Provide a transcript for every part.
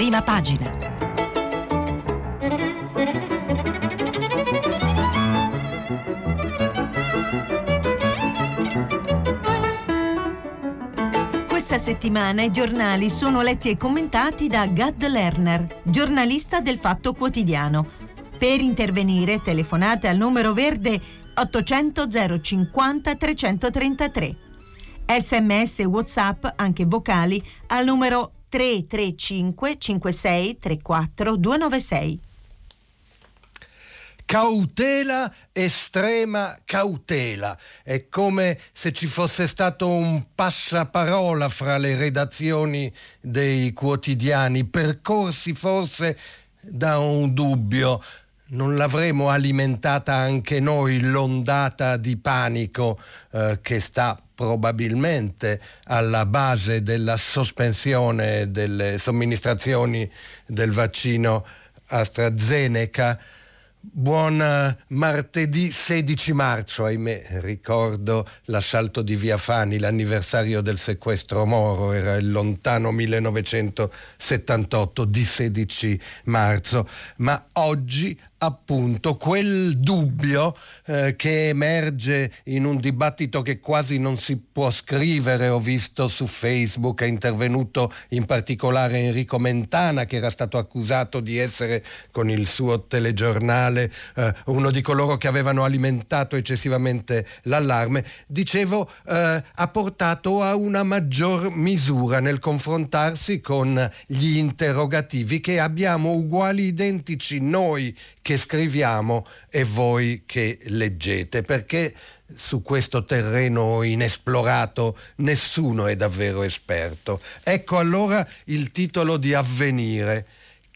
prima pagina. Questa settimana i giornali sono letti e commentati da Gad Lerner, giornalista del Fatto Quotidiano. Per intervenire telefonate al numero verde 800 050 333. Sms e WhatsApp, anche vocali, al numero 335 56 34 296. Cautela, estrema cautela. È come se ci fosse stato un passaparola fra le redazioni dei quotidiani, percorsi forse da un dubbio. Non l'avremo alimentata anche noi l'ondata di panico eh, che sta probabilmente alla base della sospensione delle somministrazioni del vaccino AstraZeneca. Buon martedì 16 marzo, ahimè, ricordo l'assalto di Via Fani, l'anniversario del sequestro Moro, era il lontano 1978 di 16 marzo, ma oggi appunto quel dubbio eh, che emerge in un dibattito che quasi non si può scrivere, ho visto su Facebook, è intervenuto in particolare Enrico Mentana che era stato accusato di essere con il suo telegiornale eh, uno di coloro che avevano alimentato eccessivamente l'allarme, dicevo eh, ha portato a una maggior misura nel confrontarsi con gli interrogativi che abbiamo uguali identici noi che scriviamo e voi che leggete, perché su questo terreno inesplorato nessuno è davvero esperto. Ecco allora il titolo di Avvenire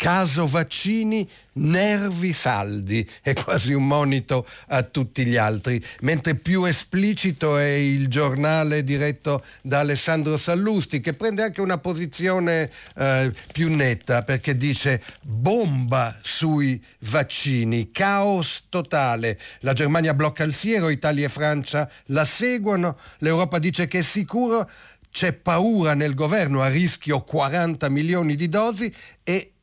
Caso vaccini, nervi saldi, è quasi un monito a tutti gli altri, mentre più esplicito è il giornale diretto da Alessandro Sallusti che prende anche una posizione eh, più netta perché dice bomba sui vaccini, caos totale, la Germania blocca il siero, Italia e Francia la seguono, l'Europa dice che è sicuro, c'è paura nel governo, a rischio 40 milioni di dosi e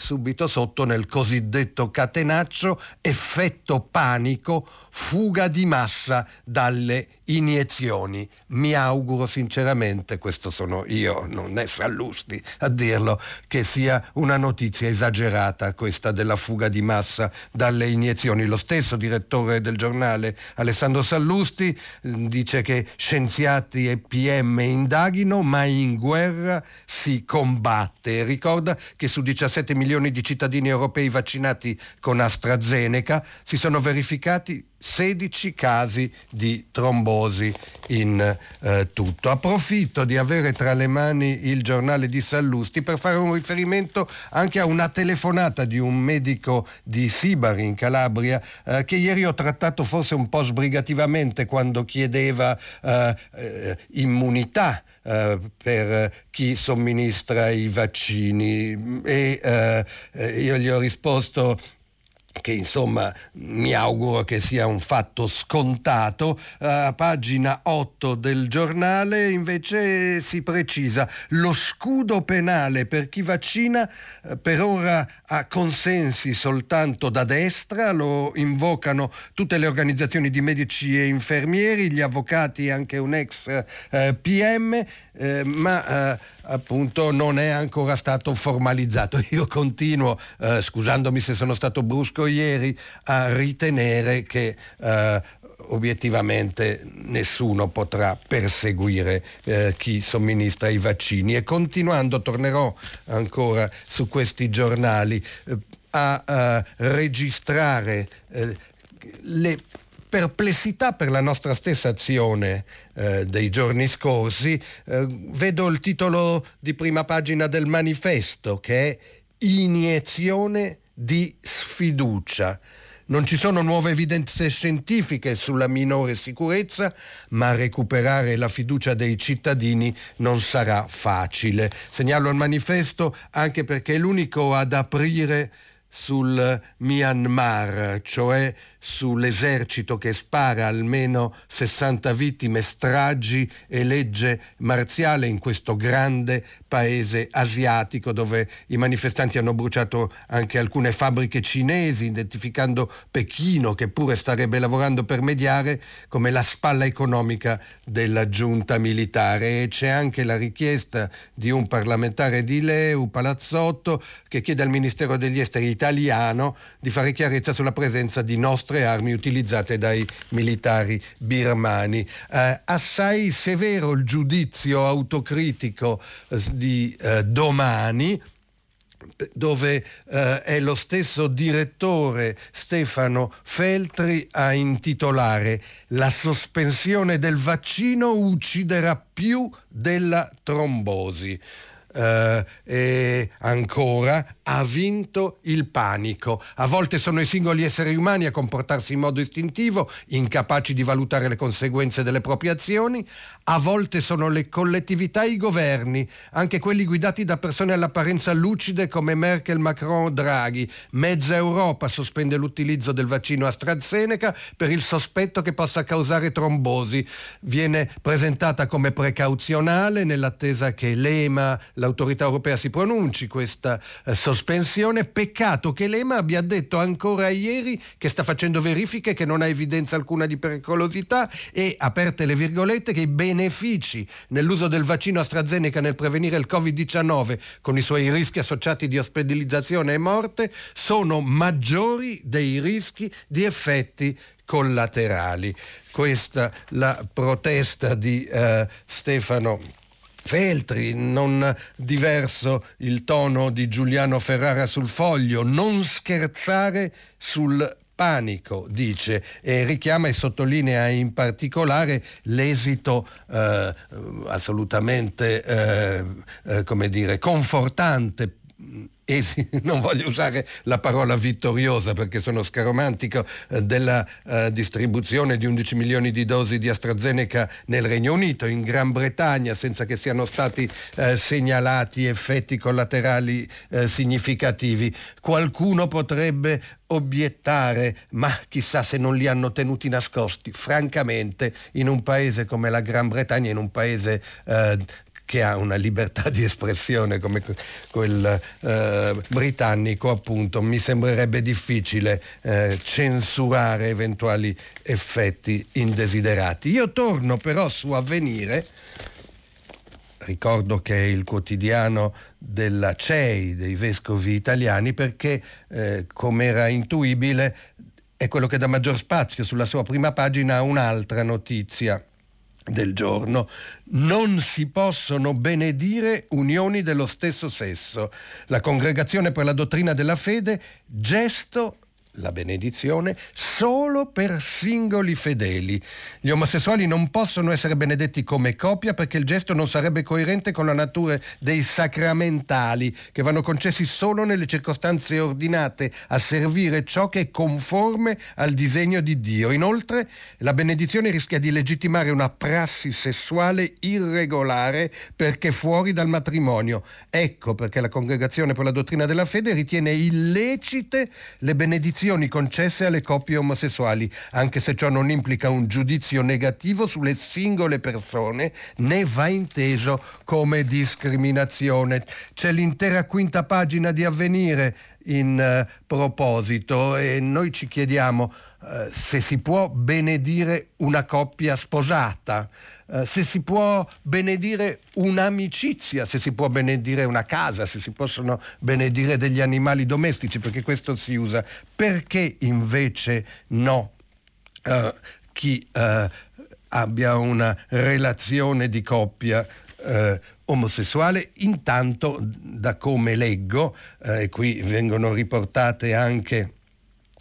subito sotto nel cosiddetto catenaccio effetto panico, fuga di massa dalle iniezioni. Mi auguro sinceramente, questo sono io, non è Sallusti a dirlo, che sia una notizia esagerata questa della fuga di massa dalle iniezioni. Lo stesso direttore del giornale Alessandro Sallusti mm, dice che scienziati e PM indaghino, ma in guerra si combatte. Ricorda che su 17 milioni di cittadini europei vaccinati con AstraZeneca si sono verificati 16 casi di trombosi in eh, tutto. Approfitto di avere tra le mani il giornale di Sallusti per fare un riferimento anche a una telefonata di un medico di Sibari in Calabria eh, che ieri ho trattato forse un po' sbrigativamente quando chiedeva eh, eh immunità eh, per chi somministra i vaccini e eh, io gli ho risposto che insomma mi auguro che sia un fatto scontato, a pagina 8 del giornale invece si precisa lo scudo penale per chi vaccina eh, per ora ha consensi soltanto da destra, lo invocano tutte le organizzazioni di medici e infermieri, gli avvocati e anche un ex eh, PM, eh, ma eh, appunto non è ancora stato formalizzato. Io continuo, eh, scusandomi se sono stato brusco ieri, a ritenere che eh, obiettivamente nessuno potrà perseguire eh, chi somministra i vaccini e continuando, tornerò ancora su questi giornali, eh, a, a registrare eh, le perplessità per la nostra stessa azione eh, dei giorni scorsi, eh, vedo il titolo di prima pagina del manifesto che è Iniezione di sfiducia. Non ci sono nuove evidenze scientifiche sulla minore sicurezza, ma recuperare la fiducia dei cittadini non sarà facile. Segnalo il manifesto anche perché è l'unico ad aprire sul Myanmar, cioè sull'esercito che spara almeno 60 vittime, stragi e legge marziale in questo grande paese asiatico dove i manifestanti hanno bruciato anche alcune fabbriche cinesi, identificando Pechino, che pure starebbe lavorando per mediare, come la spalla economica della giunta militare. E c'è anche la richiesta di un parlamentare di Leu, Palazzotto, che chiede al Ministero degli Esteri italiano di fare chiarezza sulla presenza di nostri nostre armi utilizzate dai militari birmani. Eh, assai severo il giudizio autocritico eh, di eh, domani dove eh, è lo stesso direttore Stefano Feltri a intitolare La sospensione del vaccino ucciderà più della trombosi. Uh, e ancora ha vinto il panico. A volte sono i singoli esseri umani a comportarsi in modo istintivo, incapaci di valutare le conseguenze delle proprie azioni, a volte sono le collettività e i governi, anche quelli guidati da persone all'apparenza lucide come Merkel, Macron o Draghi. Mezza Europa sospende l'utilizzo del vaccino AstraZeneca per il sospetto che possa causare trombosi. Viene presentata come precauzionale nell'attesa che l'EMA, l'autorità europea, si pronunci questa eh, sospensione sospensione. Peccato che l'EMA abbia detto ancora ieri che sta facendo verifiche, che non ha evidenza alcuna di pericolosità e, aperte le virgolette, che i benefici nell'uso del vaccino AstraZeneca nel prevenire il Covid-19 con i suoi rischi associati di ospedalizzazione e morte sono maggiori dei rischi di effetti collaterali. Questa la protesta di eh, Stefano Feltri, non diverso il tono di Giuliano Ferrara sul foglio, non scherzare sul panico, dice, e richiama e sottolinea in particolare l'esito eh, assolutamente eh, eh, come dire, confortante esi, non voglio usare la parola vittoriosa perché sono scaromantico, eh, della eh, distribuzione di 11 milioni di dosi di AstraZeneca nel Regno Unito, in Gran Bretagna, senza che siano stati eh, segnalati effetti collaterali significativi. Qualcuno potrebbe obiettare, ma chissà se non li hanno tenuti nascosti. Francamente, in un paese come la Gran Bretagna, in un paese eh, che ha una libertà di espressione come quel eh, britannico, appunto, mi sembrerebbe difficile eh, censurare eventuali effetti indesiderati. Io torno però su Avvenire ricordo che è il quotidiano della CEI, dei vescovi italiani, perché, eh, come era intuibile, è quello che dà maggior spazio sulla sua prima pagina a un'altra notizia del giorno, non si possono benedire unioni dello stesso sesso. La Congregazione per la dottrina della fede, gesto la benedizione solo per singoli fedeli. Gli omosessuali non possono essere benedetti come coppia perché il gesto non sarebbe coerente con la natura dei sacramentali che vanno concessi solo nelle circostanze ordinate a servire ciò che è conforme al disegno di Dio. Inoltre la benedizione rischia di legittimare una prassi sessuale irregolare perché fuori dal matrimonio. Ecco perché la Congregazione per la dottrina della fede ritiene illecite le benedizioni protezioni concesse alle coppie omosessuali, anche se ciò non implica un giudizio negativo sulle singole persone, né va inteso come discriminazione. C'è l'intera quinta pagina di avvenire in uh, proposito e noi ci chiediamo uh, se si può benedire una coppia sposata, uh, se si può benedire un'amicizia, se si può benedire una casa, se si possono benedire degli animali domestici, perché questo si usa. Perché invece no? chi abbia una relazione di coppia eh, omosessuale, intanto da come leggo, eh, qui vengono riportate anche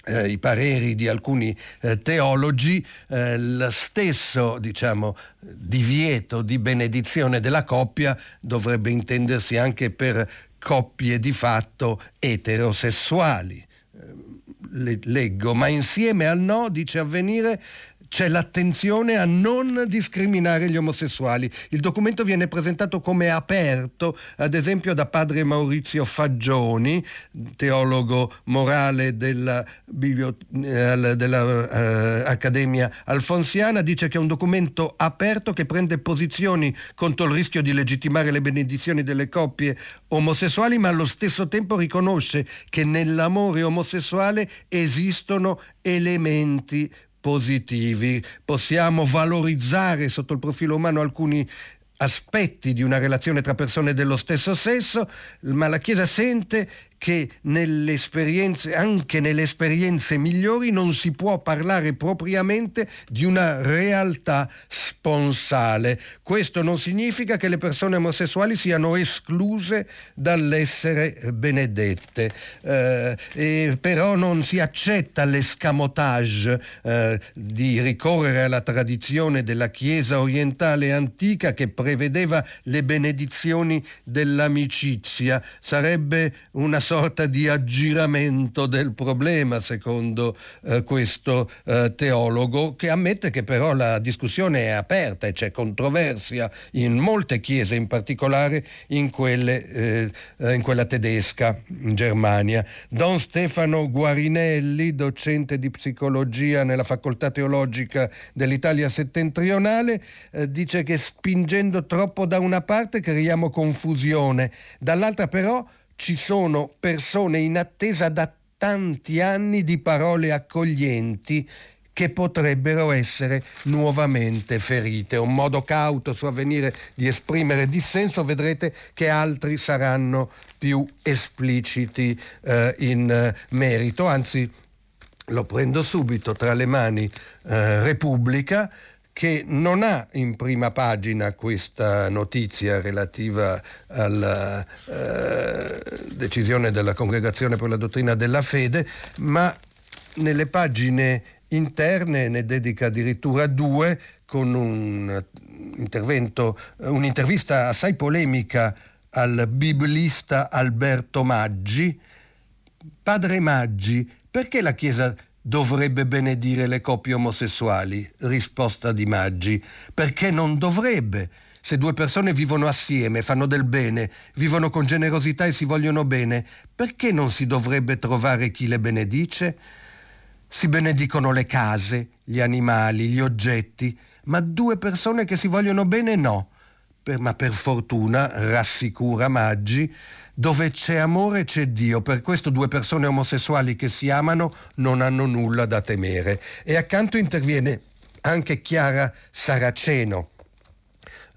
eh, i pareri di alcuni eh, teologi, eh, lo stesso diciamo, divieto di benedizione della coppia dovrebbe intendersi anche per coppie di fatto eterosessuali. Eh, leggo, ma insieme al no, dice avvenire, c'è l'attenzione a non discriminare gli omosessuali. Il documento viene presentato come aperto, ad esempio da padre Maurizio Faggioni, teologo morale della, eh, della Accademia Alfonsiana, dice che è un documento aperto che prende posizioni contro il rischio di legittimare le benedizioni delle coppie omosessuali, ma allo stesso tempo riconosce che nell'amore omosessuale esistono elementi positivi, possiamo valorizzare sotto il profilo umano alcuni aspetti di una relazione tra persone dello stesso sesso, ma la Chiesa sente che nelle anche nelle esperienze migliori non si può parlare propriamente di una realtà sponsale. Questo non significa che le persone omosessuali siano escluse dall'essere benedette, eh, però non si accetta l'escamotage eh, di ricorrere alla tradizione della Chiesa orientale antica che prevedeva le benedizioni dell'amicizia. Sarebbe una sorta di aggiramento del problema, secondo eh, questo eh, teologo, che ammette che però la discussione è aperta e c'è controversia in molte chiese, in particolare in, quelle, eh, in quella tedesca, in Germania. Don Stefano Guarinelli, docente di psicologia nella facoltà teologica dell'Italia settentrionale, eh, dice che spingendo troppo da una parte creiamo confusione, dall'altra però ci sono persone in attesa da tanti anni di parole accoglienti che potrebbero essere nuovamente ferite. Un modo cauto su avvenire di esprimere dissenso, vedrete che altri saranno più espliciti eh, in merito, anzi lo prendo subito tra le mani eh, Repubblica che non ha in prima pagina questa notizia relativa alla eh, decisione della Congregazione per la dottrina della fede, ma nelle pagine interne ne dedica addirittura due con un un'intervista assai polemica al biblista Alberto Maggi. Padre Maggi, perché la Chiesa dovrebbe benedire le coppie omosessuali? Risposta di Maggi. Perché non dovrebbe? Se due persone vivono assieme, fanno del bene, vivono con generosità e si vogliono bene, perché non si dovrebbe trovare chi le benedice? Si benedicono le case, gli animali, gli oggetti, ma due persone che si vogliono bene no. Per, ma per fortuna, rassicura Maggi, dove c'è amore c'è Dio, per questo due persone omosessuali che si amano non hanno nulla da temere. E accanto interviene anche Chiara Saraceno,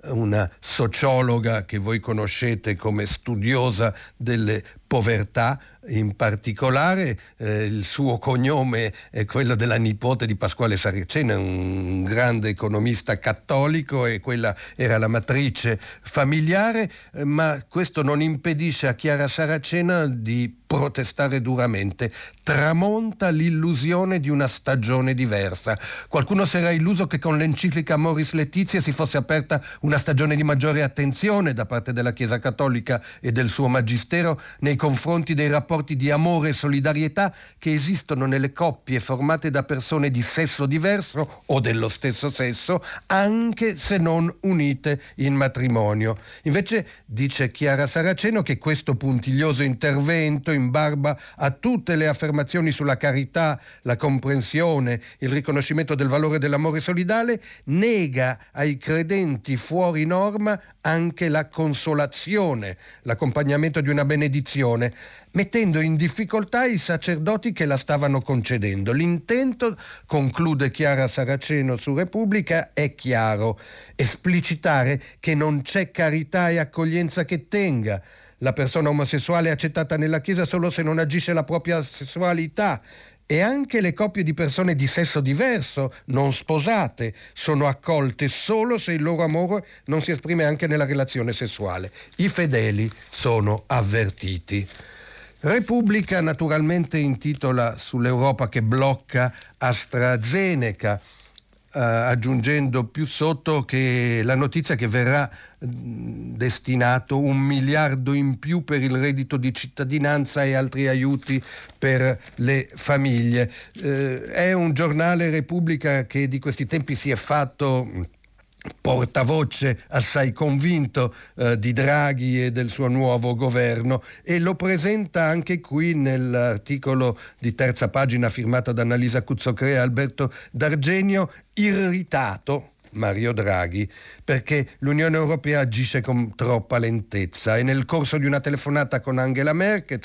una sociologa che voi conoscete come studiosa delle povertà, in particolare eh, il suo cognome è quello della nipote di Pasquale Saraceno, un grande economista cattolico e quella era la matrice familiare, eh, ma questo non impedisce a Chiara Saracena di protestare duramente. Tramonta l'illusione di una stagione diversa. Qualcuno si era illuso che con l'enciclica Moris Letizia si fosse aperta una stagione di maggiore attenzione da parte della Chiesa Cattolica e del suo magistero nei confronti dei rapporti di amore e solidarietà che esistono nelle coppie formate da persone di sesso diverso o dello stesso sesso, anche se non unite in matrimonio. Invece dice Chiara Saraceno che questo puntiglioso intervento in barba a tutte le affermazioni sulla carità, la comprensione, il riconoscimento del valore dell'amore solidale, nega ai credenti fuori norma anche la consolazione, l'accompagnamento di una benedizione, mettendo in difficoltà i sacerdoti che la stavano concedendo. L'intento, conclude Chiara Saraceno su Repubblica, è chiaro, esplicitare che non c'è carità e accoglienza che tenga. La persona omosessuale è accettata nella Chiesa solo se non agisce la propria sessualità e anche le coppie di persone di sesso diverso, non sposate, sono accolte solo se il loro amore non si esprime anche nella relazione sessuale. I fedeli sono avvertiti. Repubblica naturalmente intitola sull'Europa che blocca AstraZeneca eh, aggiungendo più sotto che la notizia che verrà mm, destinato un miliardo in più per il reddito di cittadinanza e altri aiuti per le famiglie. Eh, è un giornale Repubblica che di questi tempi si è fatto portavoce assai convinto eh, di Draghi e del suo nuovo governo e lo presenta anche qui nell'articolo di terza pagina firmato da Annalisa Cuzzocrea e Alberto D'Argenio irritato Mario Draghi, perché l'Unione Europea agisce con troppa lentezza e nel corso di una telefonata con Angela Merkel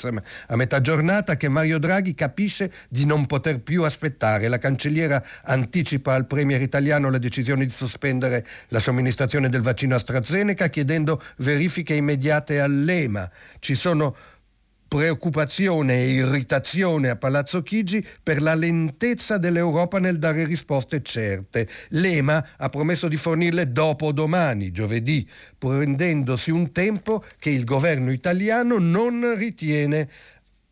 a metà giornata che Mario Draghi capisce di non poter più aspettare. La cancelliera anticipa al premier italiano la decisione di sospendere la somministrazione del vaccino AstraZeneca chiedendo verifiche immediate all'EMA. Ci sono preoccupazione e irritazione a Palazzo Chigi per la lentezza dell'Europa nel dare risposte certe. L'EMA ha promesso di fornirle dopo domani, giovedì, prendendosi un tempo che il governo italiano non ritiene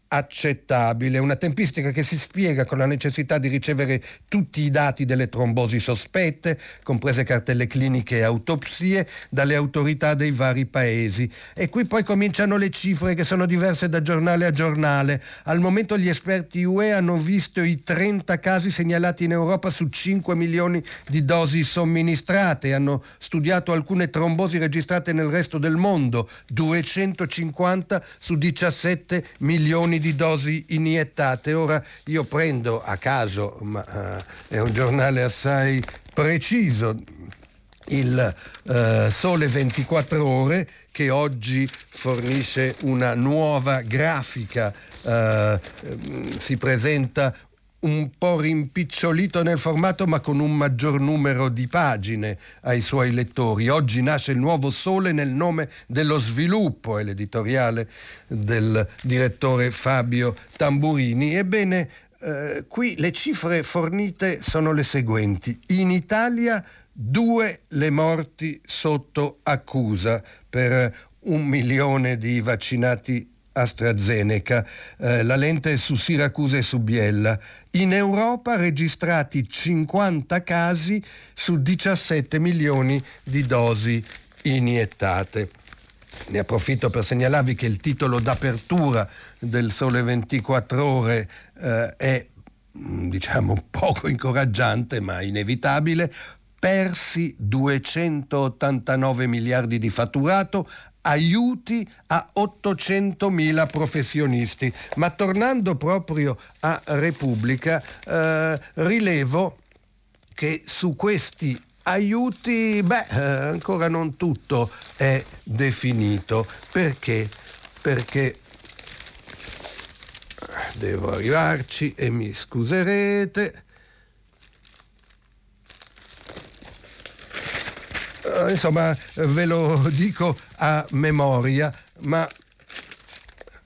accettabile, una tempistica che si spiega con la necessità di ricevere tutti i dati delle trombosi sospette, comprese cartelle cliniche e autopsie, dalle autorità dei vari paesi. E qui poi cominciano le cifre che sono diverse da giornale a giornale. Al momento gli esperti UE hanno visto i 30 casi segnalati in Europa su 5 milioni di dosi somministrate, hanno studiato alcune trombosi registrate nel resto del mondo, 250 su 17 milioni milioni di dosi iniettate. Ora io prendo a caso, ma uh, è un giornale assai preciso, il uh, Sole 24 ore che oggi fornisce una nuova grafica, uh, si presenta un po' rimpicciolito nel formato ma con un maggior numero di pagine ai suoi lettori. Oggi nasce il nuovo sole nel nome dello sviluppo, è l'editoriale del direttore Fabio Tamburini. Ebbene, eh, qui le cifre fornite sono le seguenti. In Italia due le morti sotto accusa per un milione di vaccinati AstraZeneca, eh, la lente è su Siracusa e su Biella. In Europa registrati 50 casi su 17 milioni di dosi iniettate. Ne approfitto per segnalarvi che il titolo d'apertura del Sole 24 ore eh, è mm, diciamo poco incoraggiante ma inevitabile persi 289 miliardi di fatturato, aiuti a 800.000 professionisti. Ma tornando proprio a Repubblica, eh, rilevo che su questi aiuti, beh, eh, ancora non tutto è definito. Perché? Perché devo arrivarci e mi scuserete. Eh, insomma, ve lo dico a memoria, ma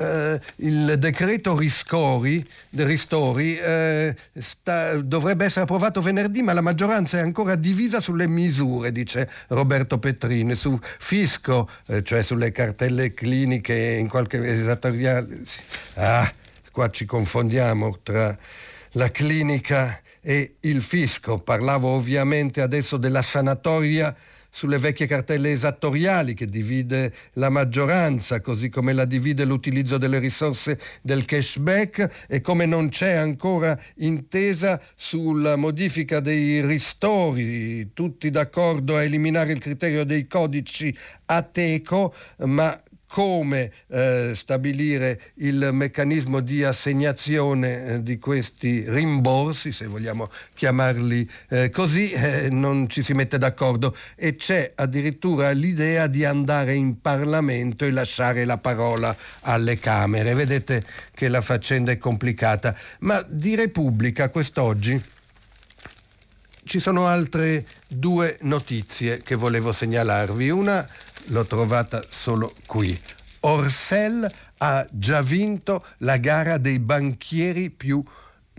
Uh, il decreto riscori, ristori uh, sta, dovrebbe essere approvato venerdì, ma la maggioranza è ancora divisa sulle misure, dice Roberto Petrini, su fisco, uh, cioè sulle cartelle cliniche in qualche esattoriale. Ah, qua ci confondiamo tra la clinica e il fisco. Parlavo ovviamente adesso della sanatoria sulle vecchie cartelle esattoriali che divide la maggioranza, così come la divide l'utilizzo delle risorse del cashback e come non c'è ancora intesa sulla modifica dei ristori, tutti d'accordo a eliminare il criterio dei codici ateco, ma come eh, stabilire il meccanismo di assegnazione eh, di questi rimborsi, se vogliamo chiamarli eh, così, eh, non ci si mette d'accordo e c'è addirittura l'idea di andare in Parlamento e lasciare la parola alle Camere. Vedete che la faccenda è complicata, ma di Repubblica quest'oggi ci sono altre due notizie che volevo segnalarvi. Una l'ho trovata solo qui. Orsell ha già vinto la gara dei banchieri più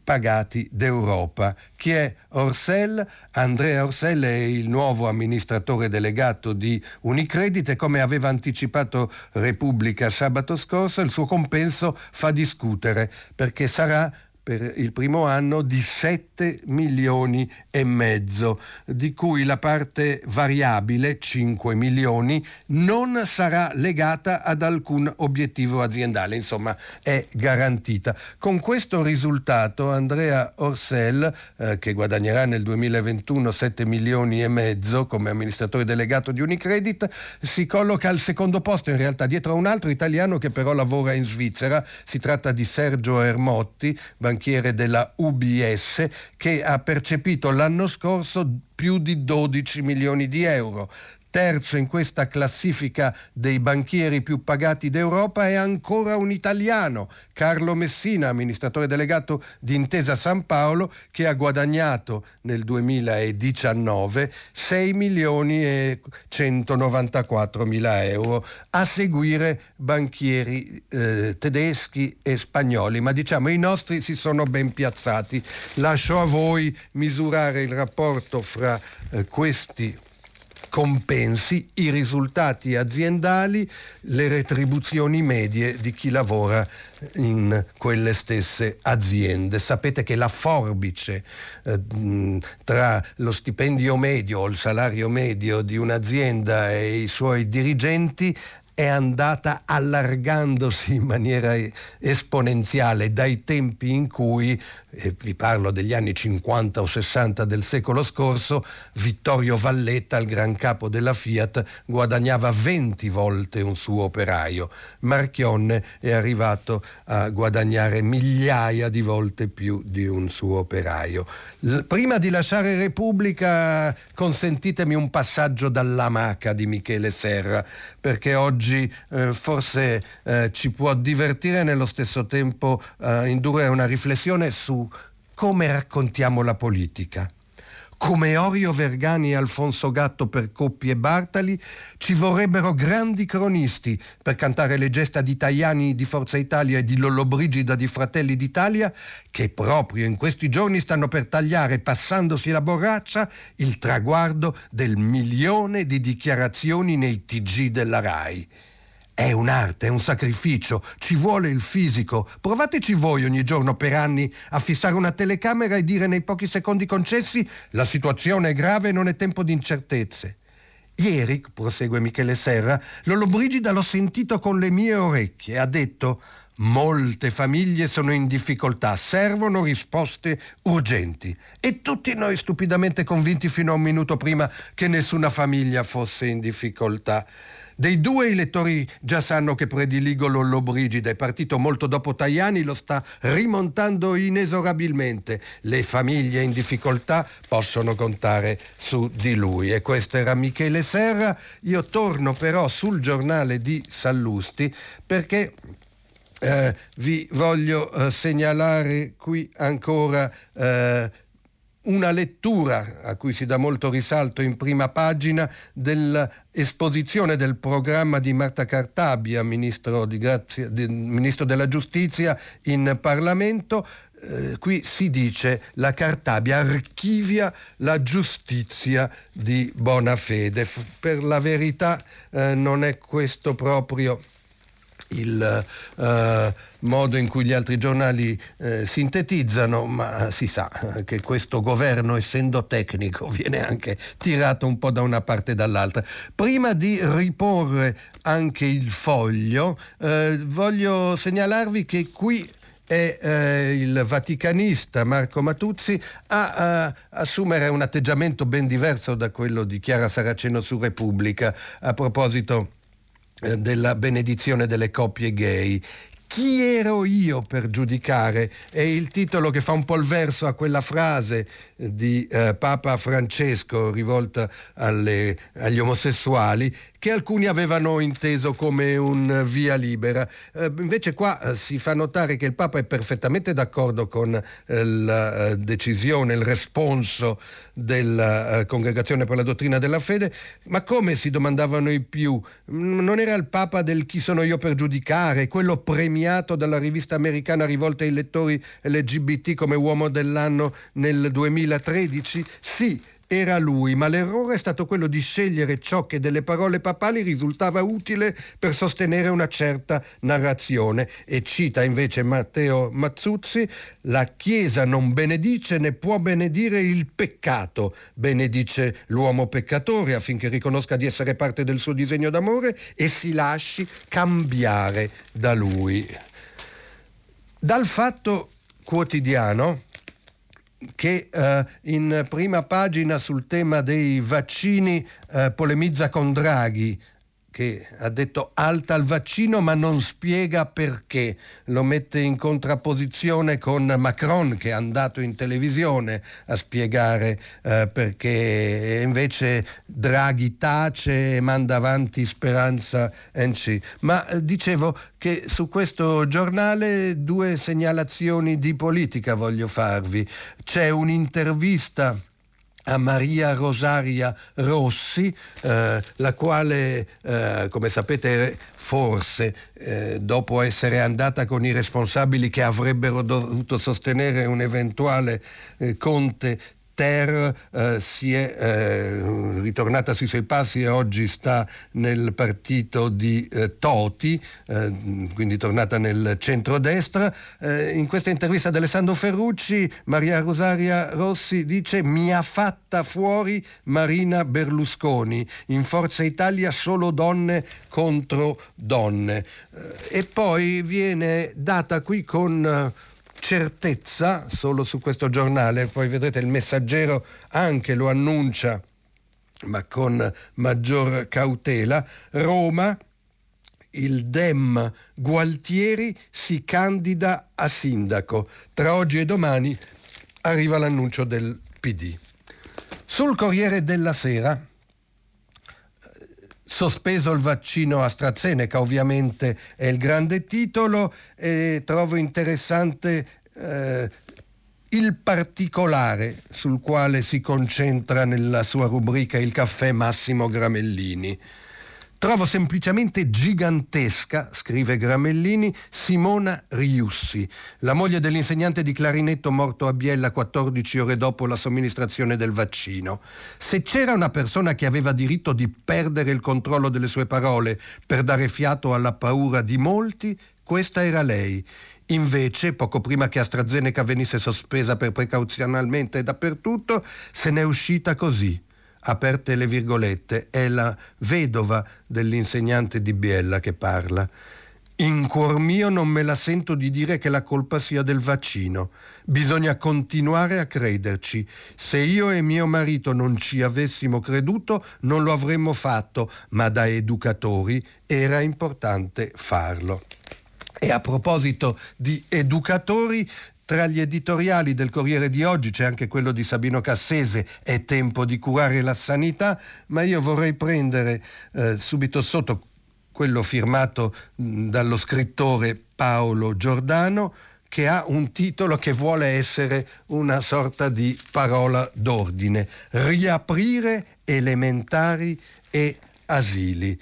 pagati d'Europa. Chi è Orsell? Andrea Orsell è il nuovo amministratore delegato di Unicredit e come aveva anticipato Repubblica sabato scorso il suo compenso fa discutere perché sarà per il primo anno di 7 milioni e mezzo, di cui la parte variabile, 5 milioni, non sarà legata ad alcun obiettivo aziendale, insomma è garantita. Con questo risultato Andrea Orsel, eh, che guadagnerà nel 2021 7 milioni e mezzo come amministratore delegato di Unicredit, si colloca al secondo posto, in realtà dietro a un altro italiano che però lavora in Svizzera, si tratta di Sergio Ermotti, banchiere della UBS, che ha percepito l'anno scorso più di 12 milioni di euro. Terzo in questa classifica dei banchieri più pagati d'Europa è ancora un italiano, Carlo Messina, amministratore delegato di Intesa San Paolo, che ha guadagnato nel 2019 6 milioni e 194 mila euro, a seguire banchieri eh, tedeschi e spagnoli, ma diciamo i nostri si sono ben piazzati. Lascio a voi misurare il rapporto fra eh, questi compensi i risultati aziendali, le retribuzioni medie di chi lavora in quelle stesse aziende. Sapete che la forbice eh, tra lo stipendio medio o il salario medio di un'azienda e i suoi dirigenti è andata allargandosi in maniera esponenziale dai tempi in cui, eh, vi parlo degli anni 50 o 60 del secolo scorso, Vittorio Valletta, il gran capo della Fiat, guadagnava 20 volte un suo operaio. Marchionne è arrivato a guadagnare migliaia di volte più di un suo operaio. L- prima di lasciare Repubblica consentitemi un passaggio dall'amaca di Michele Serra, perché oggi eh, forse eh, ci può divertire e nello stesso tempo eh, indurre una riflessione su come raccontiamo la politica. Come Orio Vergani e Alfonso Gatto per Coppi e Bartali, ci vorrebbero grandi cronisti per cantare le gesta di Tajani di Forza Italia e di Lollobrigida di Fratelli d'Italia, che proprio in questi giorni stanno per tagliare, passandosi la borraccia, il traguardo del milione di dichiarazioni nei TG della RAI. È un'arte, è un sacrificio, ci vuole il fisico. Provateci voi ogni giorno per anni a fissare una telecamera e dire nei pochi secondi concessi la situazione è grave e non è tempo di incertezze. Ieri, prosegue Michele Serra, Lollobrigida l'ho sentito con le mie orecchie. Ha detto Molte famiglie sono in difficoltà, servono risposte urgenti. E tutti noi stupidamente convinti fino a un minuto prima che nessuna famiglia fosse in difficoltà. Dei due i lettori già sanno che prediligo Lollobrigida, è partito molto dopo Tajani, lo sta rimontando inesorabilmente. Le famiglie in difficoltà possono contare su di lui. E questo era Michele Serra. Io torno però sul giornale di Sallusti perché eh, vi voglio eh, segnalare qui ancora eh, una lettura a cui si dà molto risalto in prima pagina dell'esposizione del programma di Marta Cartabia, ministro, grazia, di, ministro della Giustizia in Parlamento. Eh, qui si dice la Cartabia archivia la giustizia di buona fede. per la verità eh, non è questo proprio il uh, modo in cui gli altri giornali uh, sintetizzano, ma si sa che questo governo, essendo tecnico, viene anche tirato un po' da una parte e dall'altra. Prima di riporre anche il foglio, uh, voglio segnalarvi che qui è eh, il vaticanista Marco Matuzzi a, a, assumere un atteggiamento ben diverso da quello di Chiara Saraceno su Repubblica a proposito eh, della benedizione delle coppie gay. Chi ero io per giudicare? È il titolo che fa un po' il verso a quella frase di eh, Papa Francesco rivolta alle, agli omosessuali che alcuni avevano inteso come un via libera. Eh, invece qua eh, si fa notare che il Papa è perfettamente d'accordo con eh, la eh, decisione, il responso della eh, Congregazione per la dottrina della fede, ma come si domandavano i più? Non era il Papa del chi sono io per giudicare, quello premiato dalla rivista americana rivolta ai lettori LGBT come uomo dell'anno nel 2013? Sì, era lui, ma l'errore è stato quello di scegliere ciò che delle parole papali risultava utile per sostenere una certa narrazione. E cita invece Matteo Mazzuzzi, la Chiesa non benedice né può benedire il peccato, benedice l'uomo peccatore affinché riconosca di essere parte del suo disegno d'amore e si lasci cambiare da lui. Dal fatto quotidiano che eh, in prima pagina sul tema dei vaccini eh, polemizza con Draghi che ha detto alta al vaccino ma non spiega perché, lo mette in contrapposizione con Macron che è andato in televisione a spiegare eh, perché invece Draghi tace e manda avanti Speranza NC. Ma eh, dicevo che su questo giornale due segnalazioni di politica voglio farvi. C'è un'intervista a Maria Rosaria Rossi, eh, la quale, eh, come sapete, forse eh, dopo essere andata con i responsabili che avrebbero dovuto sostenere un eventuale eh, Conte Ter eh, si è eh, ritornata sui suoi passi e oggi sta nel partito di eh, Toti, eh, quindi tornata nel centrodestra. Eh, in questa intervista ad Alessandro Ferrucci, Maria Rosaria Rossi dice mi ha fatta fuori Marina Berlusconi, in Forza Italia solo donne contro donne. Eh, e poi viene data qui con certezza solo su questo giornale, poi vedrete il messaggero anche lo annuncia, ma con maggior cautela, Roma, il Dem Gualtieri si candida a sindaco. Tra oggi e domani arriva l'annuncio del PD. Sul Corriere della Sera, sospeso il vaccino AstraZeneca, ovviamente è il grande titolo e trovo interessante eh, il particolare sul quale si concentra nella sua rubrica Il caffè Massimo Gramellini. Trovo semplicemente gigantesca, scrive Gramellini, Simona Riussi, la moglie dell'insegnante di clarinetto morto a Biella 14 ore dopo la somministrazione del vaccino. Se c'era una persona che aveva diritto di perdere il controllo delle sue parole per dare fiato alla paura di molti, questa era lei. Invece, poco prima che AstraZeneca venisse sospesa per precauzionalmente dappertutto, se n'è uscita così aperte le virgolette, è la vedova dell'insegnante di Biella che parla. In cuor mio non me la sento di dire che la colpa sia del vaccino. Bisogna continuare a crederci. Se io e mio marito non ci avessimo creduto, non lo avremmo fatto, ma da educatori era importante farlo. E a proposito di educatori, tra gli editoriali del Corriere di oggi c'è anche quello di Sabino Cassese, è tempo di curare la sanità, ma io vorrei prendere eh, subito sotto quello firmato mh, dallo scrittore Paolo Giordano, che ha un titolo che vuole essere una sorta di parola d'ordine, riaprire elementari e asili.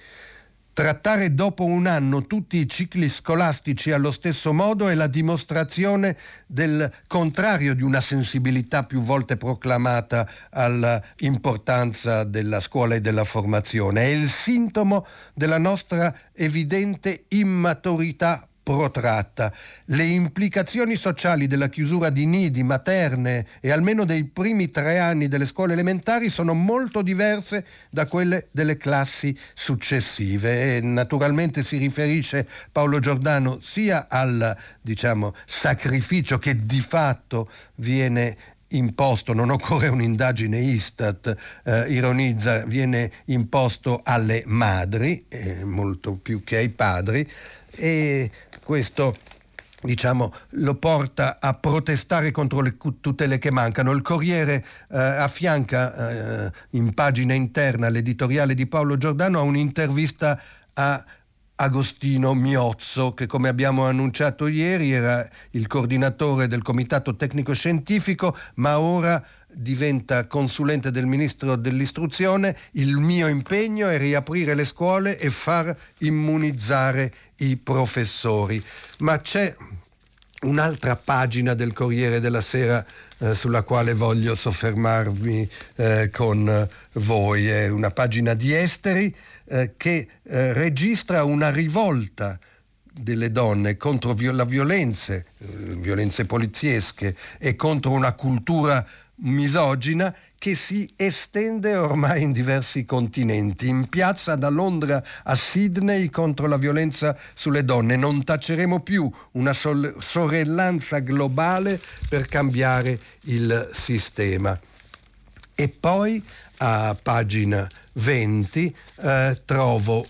Trattare dopo un anno tutti i cicli scolastici allo stesso modo è la dimostrazione del contrario di una sensibilità più volte proclamata all'importanza della scuola e della formazione. È il sintomo della nostra evidente immaturità protratta. Le implicazioni sociali della chiusura di nidi, materne e almeno dei primi tre anni delle scuole elementari sono molto diverse da quelle delle classi successive e naturalmente si riferisce Paolo Giordano sia al diciamo, sacrificio che di fatto viene imposto, non occorre un'indagine Istat, eh, ironizza, viene imposto alle madri, eh, molto più che ai padri, e questo diciamo, lo porta a protestare contro le tutele che mancano. Il Corriere eh, affianca eh, in pagina interna l'editoriale di Paolo Giordano a un'intervista a Agostino Miozzo, che come abbiamo annunciato ieri era il coordinatore del Comitato Tecnico Scientifico, ma ora diventa consulente del Ministro dell'Istruzione. Il mio impegno è riaprire le scuole e far immunizzare i professori. Ma c'è un'altra pagina del Corriere della Sera eh, sulla quale voglio soffermarmi eh, con voi. È una pagina di esteri eh, che eh, registra una rivolta delle donne contro la violenze, eh, violenze poliziesche e contro una cultura misogina che si estende ormai in diversi continenti. In piazza da Londra a Sydney contro la violenza sulle donne. Non taceremo più una sorellanza globale per cambiare il sistema. E poi a pagina 20 eh, trovo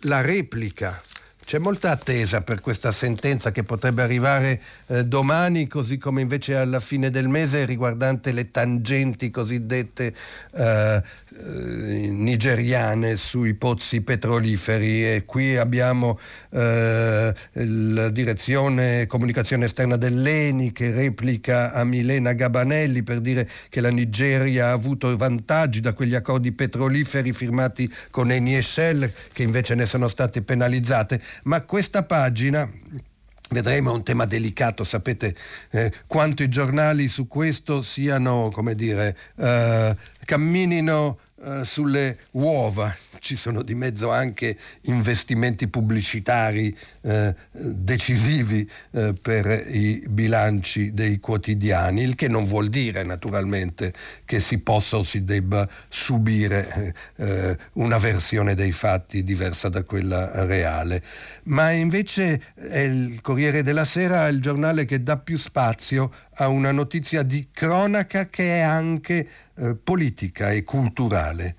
la replica. C'è molta attesa per questa sentenza che potrebbe arrivare eh, domani, così come invece alla fine del mese riguardante le tangenti cosiddette eh, eh, nigeriane sui pozzi petroliferi e qui abbiamo eh, la direzione comunicazione esterna dell'ENI che replica a Milena Gabanelli per dire che la Nigeria ha avuto vantaggi da quegli accordi petroliferi firmati con Eni e Shell che invece ne sono state penalizzate. Ma questa pagina Vedremo, è un tema delicato, sapete eh, quanto i giornali su questo siano, come dire, eh, camminino eh, sulle uova, ci sono di mezzo anche investimenti pubblicitari eh, decisivi eh, per i bilanci dei quotidiani, il che non vuol dire naturalmente che si possa o si debba subire eh, una versione dei fatti diversa da quella reale. Ma invece è il Corriere della Sera il giornale che dà più spazio a una notizia di cronaca che è anche eh, politica e culturale.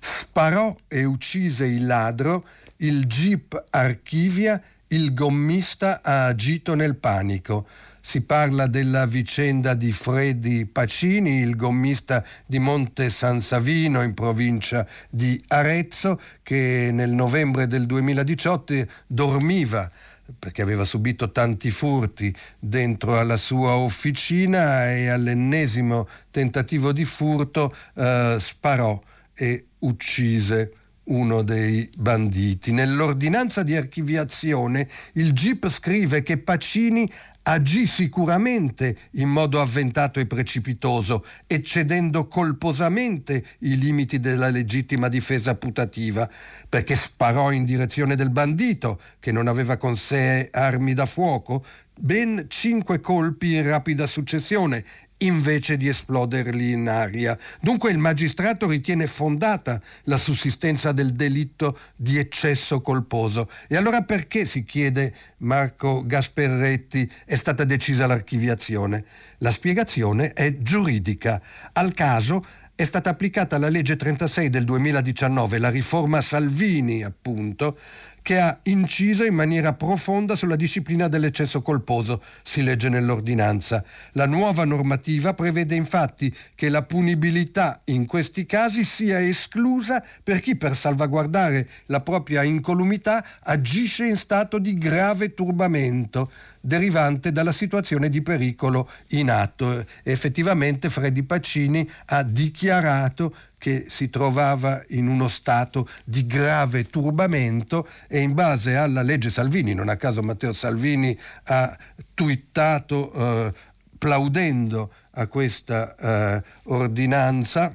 Sparò e uccise il ladro, il jeep archivia, il gommista ha agito nel panico. Si parla della vicenda di Freddy Pacini, il gommista di Monte San Savino in provincia di Arezzo, che nel novembre del 2018 dormiva perché aveva subito tanti furti dentro alla sua officina e all'ennesimo tentativo di furto eh, sparò e uccise uno dei banditi. Nell'ordinanza di archiviazione il GIP scrive che Pacini agì sicuramente in modo avventato e precipitoso, eccedendo colposamente i limiti della legittima difesa putativa, perché sparò in direzione del bandito, che non aveva con sé armi da fuoco, ben cinque colpi in rapida successione invece di esploderli in aria. Dunque il magistrato ritiene fondata la sussistenza del delitto di eccesso colposo. E allora perché, si chiede Marco Gasperretti, è stata decisa l'archiviazione? La spiegazione è giuridica. Al caso è stata applicata la legge 36 del 2019, la riforma Salvini appunto, che ha inciso in maniera profonda sulla disciplina dell'eccesso colposo, si legge nell'ordinanza. La nuova normativa prevede infatti che la punibilità in questi casi sia esclusa per chi per salvaguardare la propria incolumità agisce in stato di grave turbamento derivante dalla situazione di pericolo in atto. effettivamente Freddy Pacini ha dichiarato che si trovava in uno stato di grave turbamento e in base alla legge Salvini, non a caso Matteo Salvini ha twittato eh, plaudendo a questa eh, ordinanza,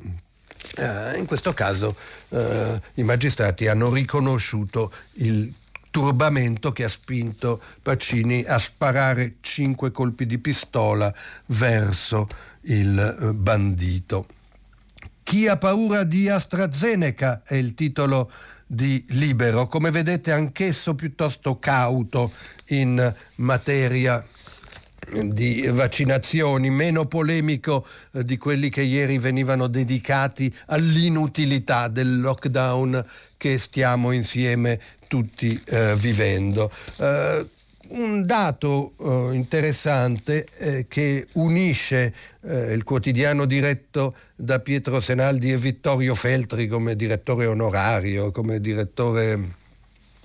eh, in questo caso eh, i magistrati hanno riconosciuto il turbamento che ha spinto Pacini a sparare cinque colpi di pistola verso il eh, bandito. Chi ha paura di AstraZeneca è il titolo di Libero, come vedete anch'esso piuttosto cauto in materia di vaccinazioni, meno polemico eh, di quelli che ieri venivano dedicati all'inutilità del lockdown che stiamo insieme tutti eh, vivendo. Eh, un dato eh, interessante eh, che unisce eh, il quotidiano diretto da Pietro Senaldi e Vittorio Feltri come direttore onorario, come direttore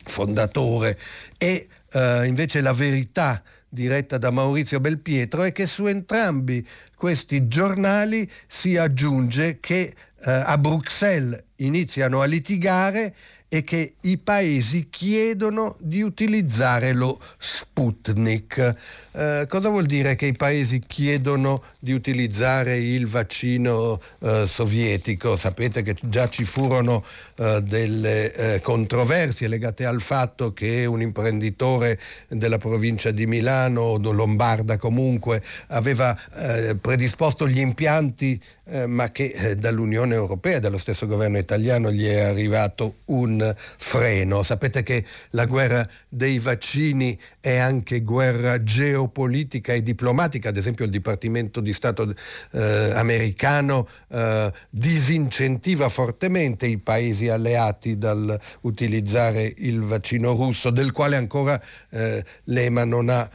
fondatore e eh, invece la verità diretta da Maurizio Belpietro è che su entrambi questi giornali si aggiunge che eh, a Bruxelles iniziano a litigare è che i paesi chiedono di utilizzare lo Sputnik. Eh, cosa vuol dire che i paesi chiedono di utilizzare il vaccino eh, sovietico? Sapete che già ci furono eh, delle eh, controversie legate al fatto che un imprenditore della provincia di Milano, lombarda comunque, aveva eh, predisposto gli impianti eh, ma che dall'Unione Europea, dallo stesso governo italiano, gli è arrivato un freno. Sapete che la guerra dei vaccini è anche guerra geopolitica e diplomatica, ad esempio il Dipartimento di Stato eh, americano eh, disincentiva fortemente i paesi alleati dall'utilizzare il vaccino russo, del quale ancora eh, l'EMA non ha,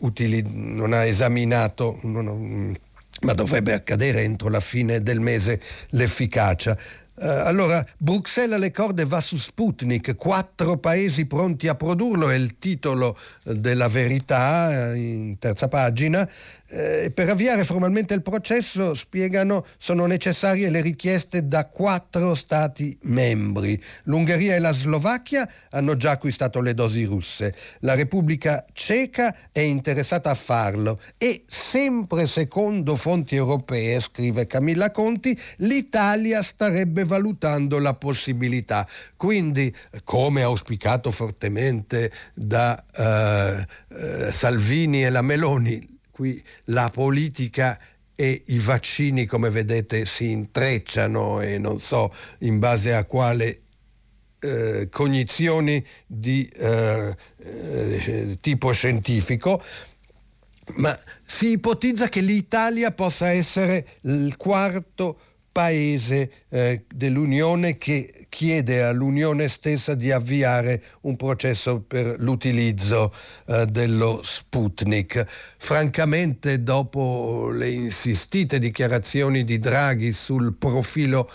utili- non ha esaminato. Non, ma dovrebbe accadere entro la fine del mese l'efficacia. Uh, allora, Bruxelles alle corde va su Sputnik, quattro paesi pronti a produrlo, è il titolo della verità in terza pagina. Eh, per avviare formalmente il processo, spiegano, sono necessarie le richieste da quattro Stati membri. L'Ungheria e la Slovacchia hanno già acquistato le dosi russe. La Repubblica Ceca è interessata a farlo e, sempre secondo fonti europee, scrive Camilla Conti, l'Italia starebbe valutando la possibilità. Quindi, come auspicato fortemente da eh, eh, Salvini e la Meloni, qui la politica e i vaccini, come vedete, si intrecciano e non so in base a quale eh, cognizioni di eh, eh, tipo scientifico, ma si ipotizza che l'Italia possa essere il quarto paese eh, dell'Unione che chiede all'Unione stessa di avviare un processo per l'utilizzo eh, dello Sputnik. Francamente, dopo le insistite dichiarazioni di Draghi sul profilo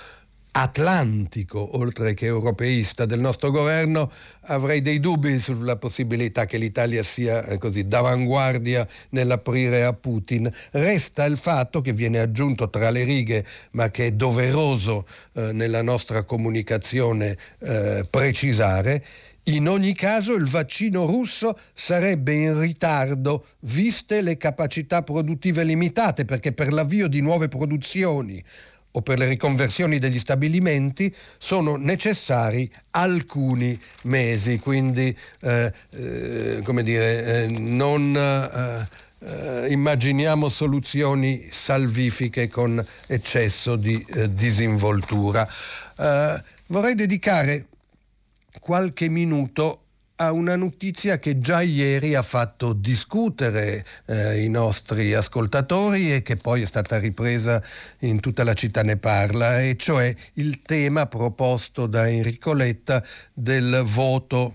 atlantico, oltre che europeista del nostro governo, avrei dei dubbi sulla possibilità che l'Italia sia eh, così d'avanguardia nell'aprire a Putin. Resta il fatto che viene aggiunto tra le righe, ma che è doveroso eh, nella nostra comunicazione eh, precisare, in ogni caso il vaccino russo sarebbe in ritardo viste le capacità produttive limitate perché per l'avvio di nuove produzioni o per le riconversioni degli stabilimenti sono necessari alcuni mesi, quindi eh, eh, come dire, eh, non eh, eh, immaginiamo soluzioni salvifiche con eccesso di eh, disinvoltura. vorrei dedicare qualche minuto a una notizia che già ieri ha fatto discutere eh, i nostri ascoltatori e che poi è stata ripresa in tutta la città ne parla, e cioè il tema proposto da Enrico Letta del voto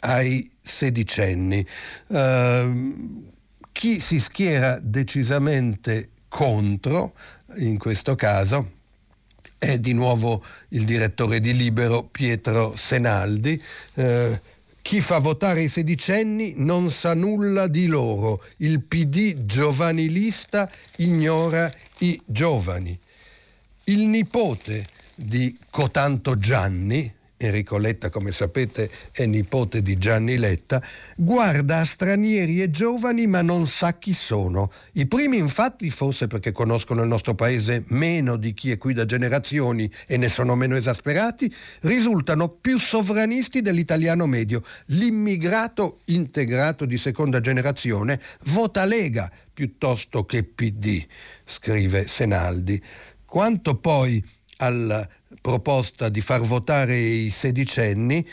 ai sedicenni. Uh, chi si schiera decisamente contro, in questo caso, è di nuovo il direttore di Libero Pietro Senaldi. Eh, chi fa votare i sedicenni non sa nulla di loro. Il PD giovanilista ignora i giovani. Il nipote di Cotanto Gianni, Enrico Letta, come sapete, è nipote di Gianni Letta, guarda a stranieri e giovani ma non sa chi sono. I primi infatti, forse perché conoscono il nostro paese meno di chi è qui da generazioni e ne sono meno esasperati, risultano più sovranisti dell'italiano medio. L'immigrato integrato di seconda generazione vota Lega piuttosto che PD, scrive Senaldi. Quanto poi al proposta di far votare i sedicenni,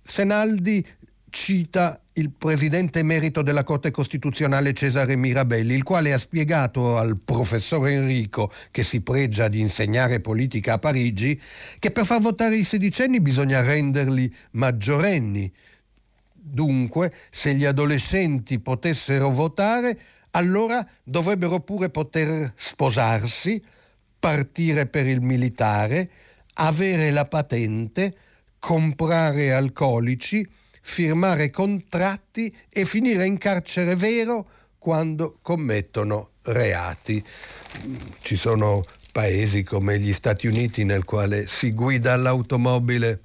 Senaldi cita il presidente emerito della Corte Costituzionale Cesare Mirabelli, il quale ha spiegato al professor Enrico, che si pregia di insegnare politica a Parigi, che per far votare i sedicenni bisogna renderli maggiorenni. Dunque, se gli adolescenti potessero votare, allora dovrebbero pure poter sposarsi, partire per il militare, avere la patente, comprare alcolici, firmare contratti e finire in carcere vero quando commettono reati. Ci sono paesi come gli Stati Uniti nel quale si guida l'automobile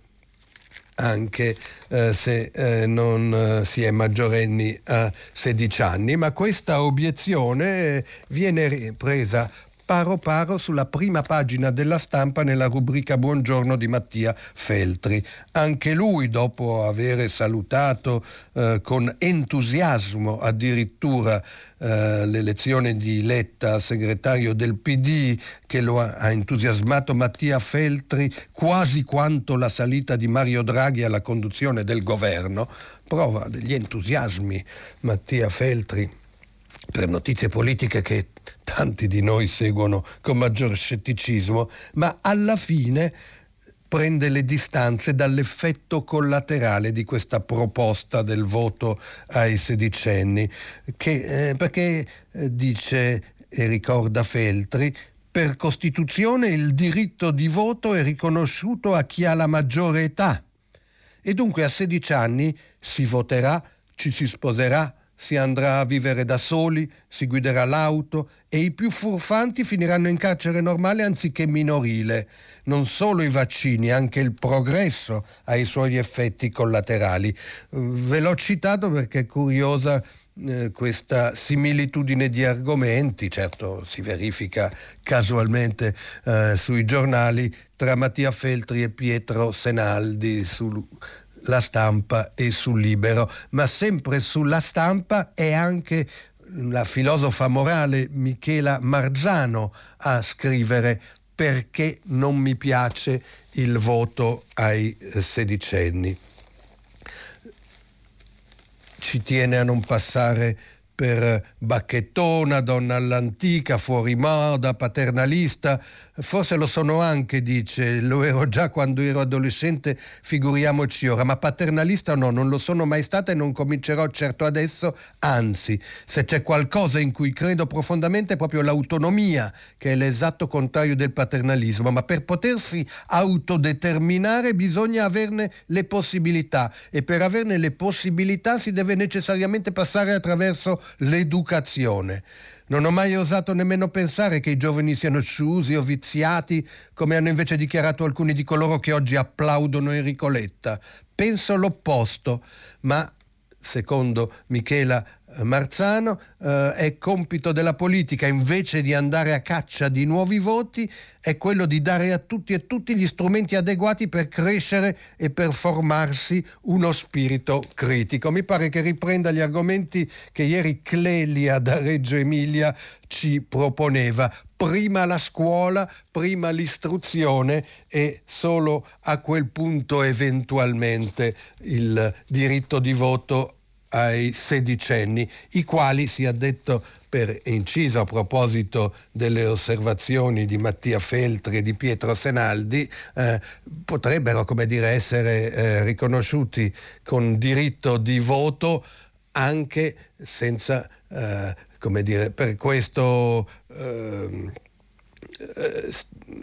anche eh, se eh, non eh, si è maggiorenni a 16 anni, ma questa obiezione viene presa paro paro sulla prima pagina della stampa nella rubrica Buongiorno di Mattia Feltri. Anche lui, dopo aver salutato eh, con entusiasmo addirittura eh, l'elezione di Letta segretario del PD, che lo ha, ha entusiasmato Mattia Feltri quasi quanto la salita di Mario Draghi alla conduzione del governo, prova degli entusiasmi Mattia Feltri per notizie politiche che tanti di noi seguono con maggior scetticismo, ma alla fine prende le distanze dall'effetto collaterale di questa proposta del voto ai sedicenni, che, eh, perché eh, dice e ricorda Feltri, per Costituzione il diritto di voto è riconosciuto a chi ha la maggiore età. E dunque a 16 anni si voterà, ci si sposerà, si andrà a vivere da soli, si guiderà l'auto e i più furfanti finiranno in carcere normale anziché minorile. Non solo i vaccini, anche il progresso ha i suoi effetti collaterali. Ve l'ho citato perché è curiosa eh, questa similitudine di argomenti, certo si verifica casualmente eh, sui giornali, tra Mattia Feltri e Pietro Senaldi su la stampa e sul libero, ma sempre sulla stampa è anche la filosofa morale Michela Marzano a scrivere perché non mi piace il voto ai sedicenni. Ci tiene a non passare per bacchettona, donna all'antica, fuori moda, paternalista, Forse lo sono anche, dice, lo ero già quando ero adolescente, figuriamoci ora, ma paternalista no, non lo sono mai stata e non comincerò certo adesso, anzi, se c'è qualcosa in cui credo profondamente è proprio l'autonomia, che è l'esatto contrario del paternalismo, ma per potersi autodeterminare bisogna averne le possibilità e per averne le possibilità si deve necessariamente passare attraverso l'educazione. Non ho mai osato nemmeno pensare che i giovani siano sciusi o viziati, come hanno invece dichiarato alcuni di coloro che oggi applaudono Enrico Letta. Penso l'opposto, ma secondo Michela Marzano, eh, è compito della politica, invece di andare a caccia di nuovi voti, è quello di dare a tutti e tutti gli strumenti adeguati per crescere e per formarsi uno spirito critico. Mi pare che riprenda gli argomenti che ieri Clelia da Reggio Emilia ci proponeva. Prima la scuola, prima l'istruzione e solo a quel punto eventualmente il diritto di voto ai sedicenni, i quali, sia detto per inciso a proposito delle osservazioni di Mattia Feltri e di Pietro Senaldi, eh, potrebbero come dire, essere eh, riconosciuti con diritto di voto anche senza, eh, come dire, per questo ehm, eh,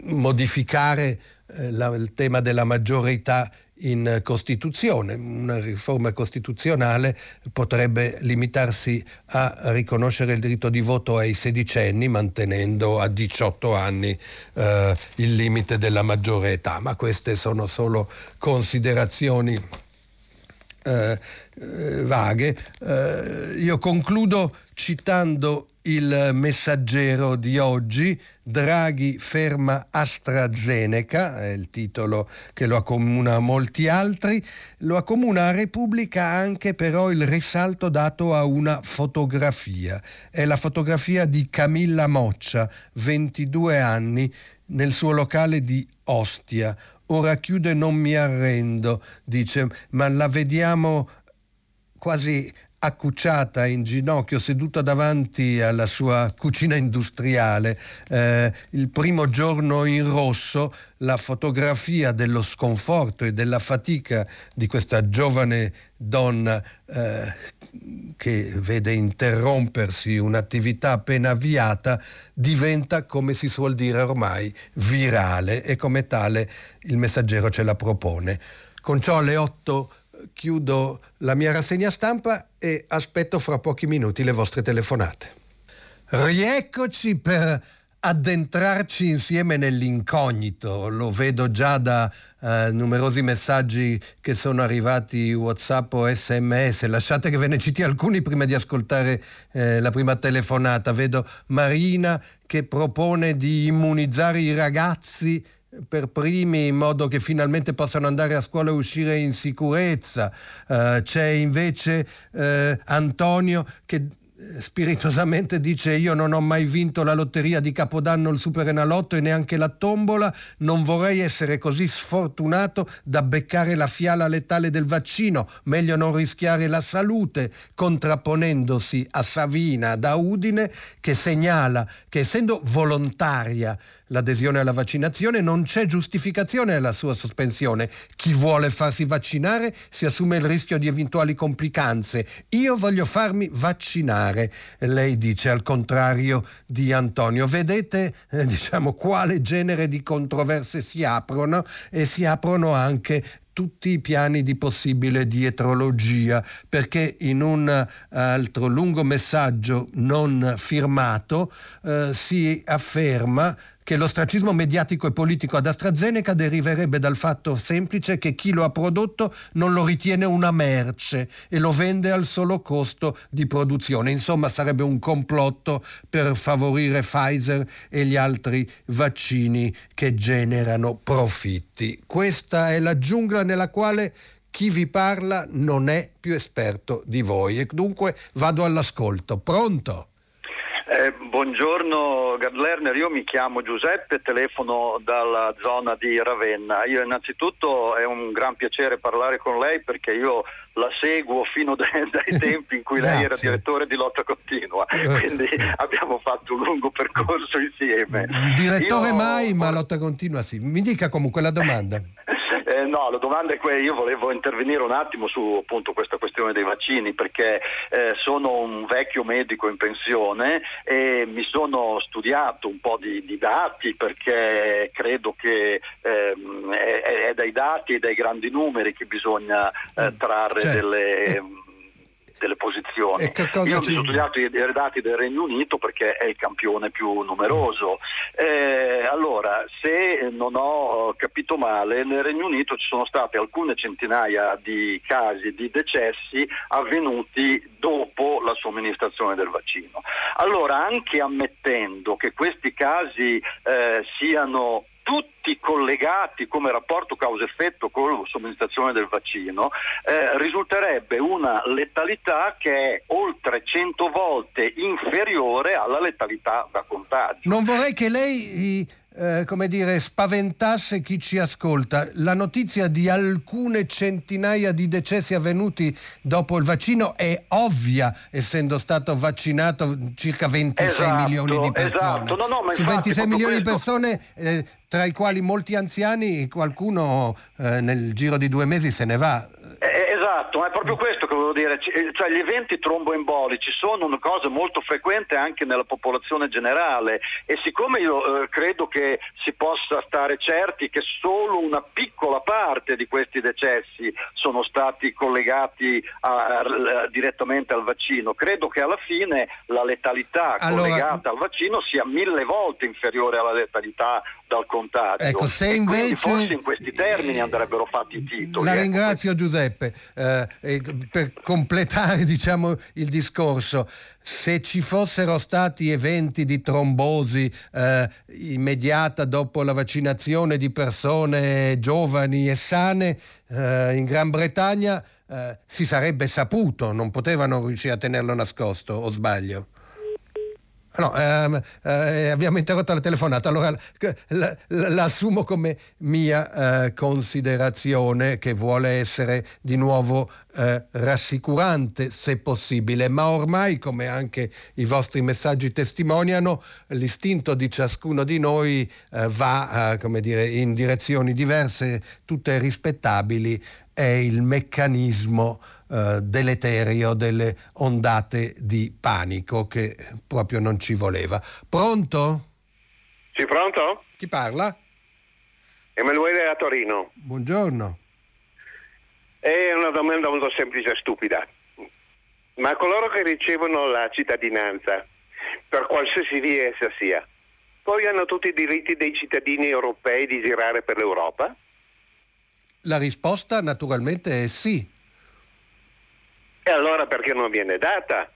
modificare eh, la, il tema della maggiore età in Costituzione. Una riforma costituzionale potrebbe limitarsi a riconoscere il diritto di voto ai sedicenni mantenendo a 18 anni eh, il limite della maggiore età, ma queste sono solo considerazioni eh, eh vaghe. Eh, io concludo citando il messaggero di oggi, Draghi ferma AstraZeneca, è il titolo che lo accomuna a molti altri, lo accomuna a Repubblica anche però il risalto dato a una fotografia. È la fotografia di Camilla Moccia, 22 anni, nel suo locale di Ostia. Ora chiude non mi arrendo, dice, ma la vediamo quasi accucciata in ginocchio, seduta davanti alla sua cucina industriale. Eh, il primo giorno in rosso, la fotografia dello sconforto e della fatica di questa giovane donna eh, che vede interrompersi un'attività appena avviata diventa, come si suol dire ormai, virale e come tale il messaggero ce la propone. Con ciò alle 8 chiudo la mia rassegna stampa e aspetto fra pochi minuti le vostre telefonate. Rieccoci per addentrarci insieme nell'incognito. Lo vedo già da eh, numerosi messaggi che sono arrivati WhatsApp o SMS. Lasciate che ve ne citi alcuni prima di ascoltare eh, la prima telefonata. Vedo Marina che propone di immunizzare i ragazzi per primi in modo che finalmente possano andare a scuola e uscire in sicurezza. Uh, c'è invece uh, Antonio che spiritosamente dice io non ho mai vinto la lotteria di Capodanno, il Superenalotto e neanche la tombola, non vorrei essere così sfortunato da beccare la fiala letale del vaccino, meglio non rischiare la salute, contrapponendosi a Savina da Udine che segnala che essendo volontaria l'adesione alla vaccinazione non c'è giustificazione alla sua sospensione. Chi vuole farsi vaccinare si assume il rischio di eventuali complicanze. Io voglio farmi vaccinare, lei dice al contrario di Antonio. Vedete eh, diciamo quale genere di controversie si aprono e si aprono anche tutti i piani di possibile dietrologia, perché in un uh, altro lungo messaggio non firmato uh, si afferma che l'ostracismo mediatico e politico ad AstraZeneca deriverebbe dal fatto semplice che chi lo ha prodotto non lo ritiene una merce e lo vende al solo costo di produzione. Insomma, sarebbe un complotto per favorire Pfizer e gli altri vaccini che generano profitti. Questa è la giungla nella quale chi vi parla non è più esperto di voi e dunque vado all'ascolto. Pronto? Eh, buongiorno Gadlerner, io mi chiamo Giuseppe, telefono dalla zona di Ravenna. Io innanzitutto è un gran piacere parlare con lei perché io la seguo fino dai, dai tempi in cui lei era direttore di lotta continua, eh. quindi abbiamo fatto un lungo percorso insieme. Direttore io... mai, ma lotta continua sì. Mi dica comunque la domanda. Eh, no, la domanda è quella, io volevo intervenire un attimo su appunto questa questione dei vaccini perché eh, sono un vecchio medico in pensione e mi sono studiato un po' di, di dati perché credo che ehm, è, è, dai dati e dai grandi numeri che bisogna eh, trarre certo. delle... Delle posizioni. Io ci... ho studiato i dati del Regno Unito perché è il campione più numeroso. Eh, allora, se non ho capito male, nel Regno Unito ci sono state alcune centinaia di casi di decessi avvenuti dopo la somministrazione del vaccino. Allora, anche ammettendo che questi casi eh, siano tutti collegati come rapporto causa-effetto con la somministrazione del vaccino, eh, risulterebbe una letalità che è oltre 100 volte inferiore alla letalità da contagio. Non vorrei che lei eh, come dire, spaventasse chi ci ascolta. La notizia di alcune centinaia di decessi avvenuti dopo il vaccino è ovvia, essendo stato vaccinato circa 26 esatto, milioni di persone. Esatto. No, no, Su 26 milioni di persone, eh, tra i quali molti anziani, qualcuno eh, nel giro di due mesi se ne va. Eh, esatto, è proprio questo che volevo dire, cioè gli eventi tromboembolici sono una cosa molto frequente anche nella popolazione generale e siccome io eh, credo che si possa stare certi che solo una piccola parte di questi decessi sono stati collegati a, a, direttamente al vaccino, credo che alla fine la letalità allora... collegata al vaccino sia mille volte inferiore alla letalità dal contagio. Ecco, se invece... Forse in questi termini andrebbero fatti i titoli. La ecco. ringrazio Giuseppe. Eh, per completare diciamo, il discorso, se ci fossero stati eventi di trombosi eh, immediata dopo la vaccinazione di persone giovani e sane eh, in Gran Bretagna, eh, si sarebbe saputo, non potevano riuscire a tenerlo nascosto, o sbaglio? No, ehm, eh, abbiamo interrotto la telefonata, allora la, la, la assumo come mia eh, considerazione che vuole essere di nuovo eh, rassicurante se possibile, ma ormai come anche i vostri messaggi testimoniano, l'istinto di ciascuno di noi eh, va eh, dire, in direzioni diverse, tutte rispettabili, è il meccanismo eh, deleterio delle ondate di panico che proprio non ci voleva. Pronto? Sì, pronto? Chi parla? Emanuele da Torino. Buongiorno. È una domanda molto semplice e stupida. Ma coloro che ricevono la cittadinanza, per qualsiasi via essa sia, poi hanno tutti i diritti dei cittadini europei di girare per l'Europa? La risposta naturalmente è sì. E allora perché non viene data?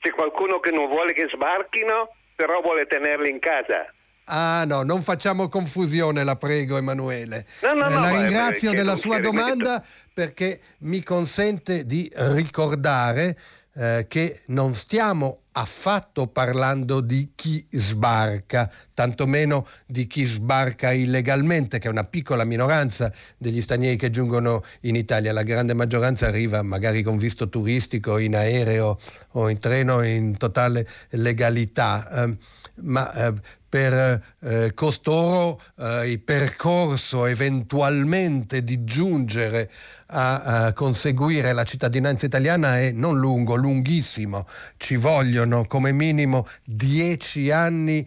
C'è qualcuno che non vuole che sbarchino, però vuole tenerli in casa. Ah no, non facciamo confusione, la prego Emanuele. No, no, eh, no, la ringrazio della sua domanda perché mi consente di ricordare eh, che non stiamo affatto parlando di chi sbarca, tantomeno di chi sbarca illegalmente, che è una piccola minoranza degli stranieri che giungono in Italia. La grande maggioranza arriva magari con visto turistico, in aereo o in treno in totale legalità. Ehm, ma eh, per eh, costoro eh, il percorso eventualmente di giungere a, a conseguire la cittadinanza italiana è non lungo, lunghissimo. Ci vogliono come minimo dieci anni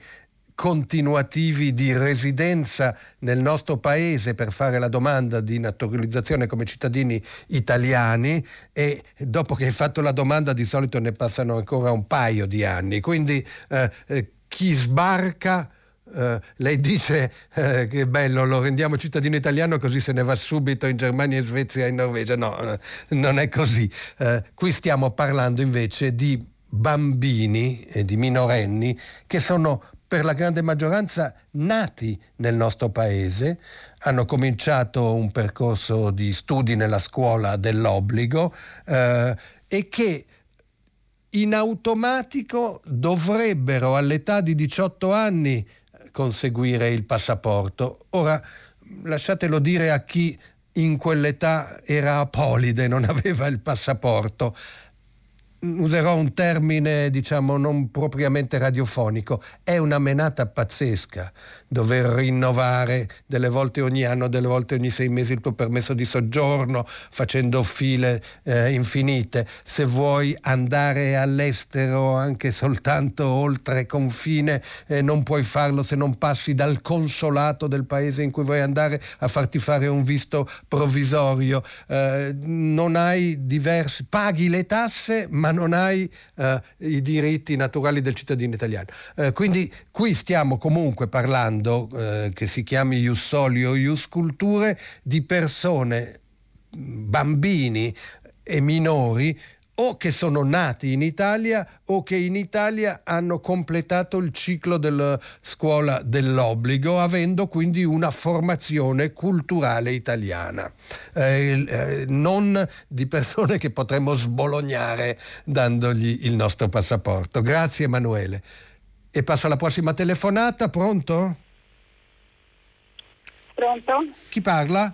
continuativi di residenza nel nostro paese per fare la domanda di naturalizzazione come cittadini italiani e dopo che hai fatto la domanda di solito ne passano ancora un paio di anni. Quindi eh, eh, chi sbarca eh, lei dice eh, che bello, lo rendiamo cittadino italiano così se ne va subito in Germania, in Svezia in Norvegia. No, eh, non è così. Eh, qui stiamo parlando invece di bambini e di minorenni che sono per la grande maggioranza nati nel nostro paese, hanno cominciato un percorso di studi nella scuola dell'obbligo e che in automatico dovrebbero all'età di 18 anni conseguire il passaporto. Ora, lasciatelo dire a chi in quell'età era apolide, non aveva il passaporto. Userò un termine, diciamo, non propriamente radiofonico. È una menata pazzesca dover rinnovare delle volte ogni anno, delle volte ogni sei mesi il tuo permesso di soggiorno, facendo file eh, infinite. Se vuoi andare all'estero anche soltanto oltre confine, eh, non puoi farlo se non passi dal consolato del paese in cui vuoi andare a farti fare un visto provvisorio. Eh, non hai diversi, paghi le tasse, ma non hai eh, i diritti naturali del cittadino italiano. Eh, quindi qui stiamo comunque parlando, eh, che si chiami Ius Soli o Ius Culture, di persone, bambini e minori o che sono nati in Italia o che in Italia hanno completato il ciclo della scuola dell'obbligo, avendo quindi una formazione culturale italiana, eh, eh, non di persone che potremmo sbolognare dandogli il nostro passaporto. Grazie Emanuele. E passo alla prossima telefonata, pronto? Pronto? Chi parla?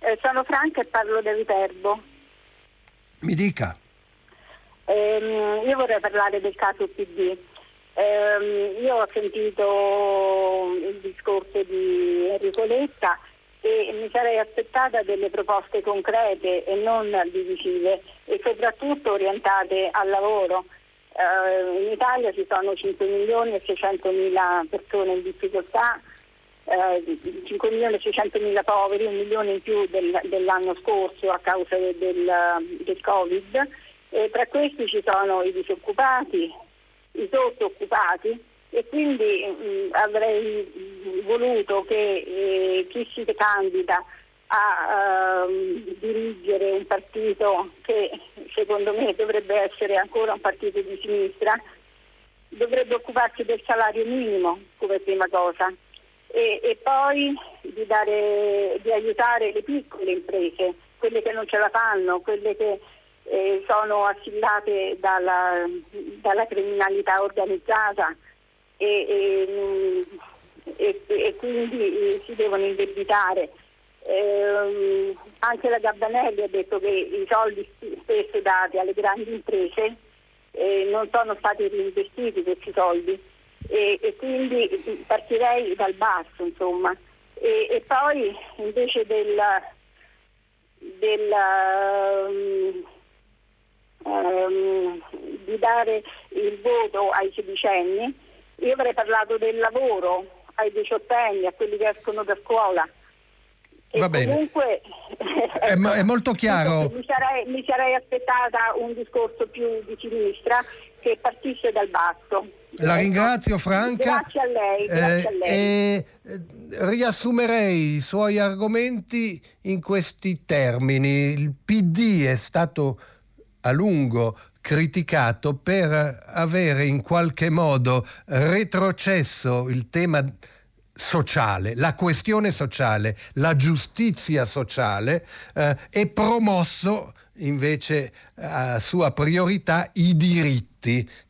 Eh, sono Franca e parlo da Viterbo. Mi dica. Ehm, io vorrei parlare del caso PD. Ehm, io ho sentito il discorso di Enrico Letta e mi sarei aspettata delle proposte concrete e non divisive e soprattutto orientate al lavoro. Eh, in Italia ci sono 5 milioni e 600 mila persone in difficoltà, eh, 5 milioni e 600 mila poveri, un milione in più del- dell'anno scorso a causa del, del- Covid. E tra questi ci sono i disoccupati, i sottooccupati e quindi mh, avrei voluto che eh, chi si candida a ehm, dirigere un partito che secondo me dovrebbe essere ancora un partito di sinistra dovrebbe occuparsi del salario minimo come prima cosa e, e poi di, dare, di aiutare le piccole imprese, quelle che non ce la fanno, quelle che eh, sono assillate dalla, dalla criminalità organizzata e, e, e- quindi eh, si devono indebitare. Ehm, anche la Gabbanelli ha detto che i soldi spesso dati alle grandi imprese eh, non sono stati reinvestiti questi soldi e, e quindi partirei dal basso insomma e, e poi invece del, del um, um, di dare il voto ai sedicenni io avrei parlato del lavoro ai diciottenni, a quelli che escono da scuola e Va bene. comunque È, è molto chiaro. Mi sarei, mi sarei aspettata un discorso più di sinistra che partisse dal basso. La ringrazio Franca. Grazie a lei. Grazie a lei. Eh, eh, riassumerei i suoi argomenti in questi termini. Il PD è stato a lungo criticato per avere in qualche modo retrocesso il tema sociale, la questione sociale, la giustizia sociale eh, e promosso invece a sua priorità i diritti,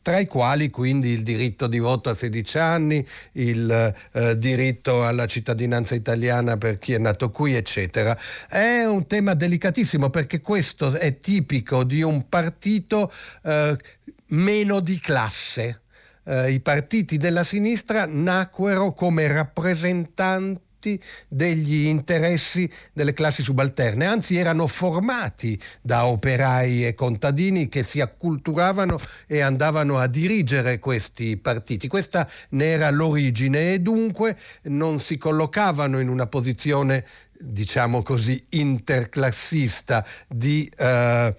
tra i quali quindi il diritto di voto a 16 anni, il eh, diritto alla cittadinanza italiana per chi è nato qui, eccetera. È un tema delicatissimo perché questo è tipico di un partito eh, meno di classe eh, i partiti della sinistra nacquero come rappresentanti degli interessi delle classi subalterne, anzi erano formati da operai e contadini che si acculturavano e andavano a dirigere questi partiti. Questa ne era l'origine e dunque non si collocavano in una posizione, diciamo così, interclassista di eh,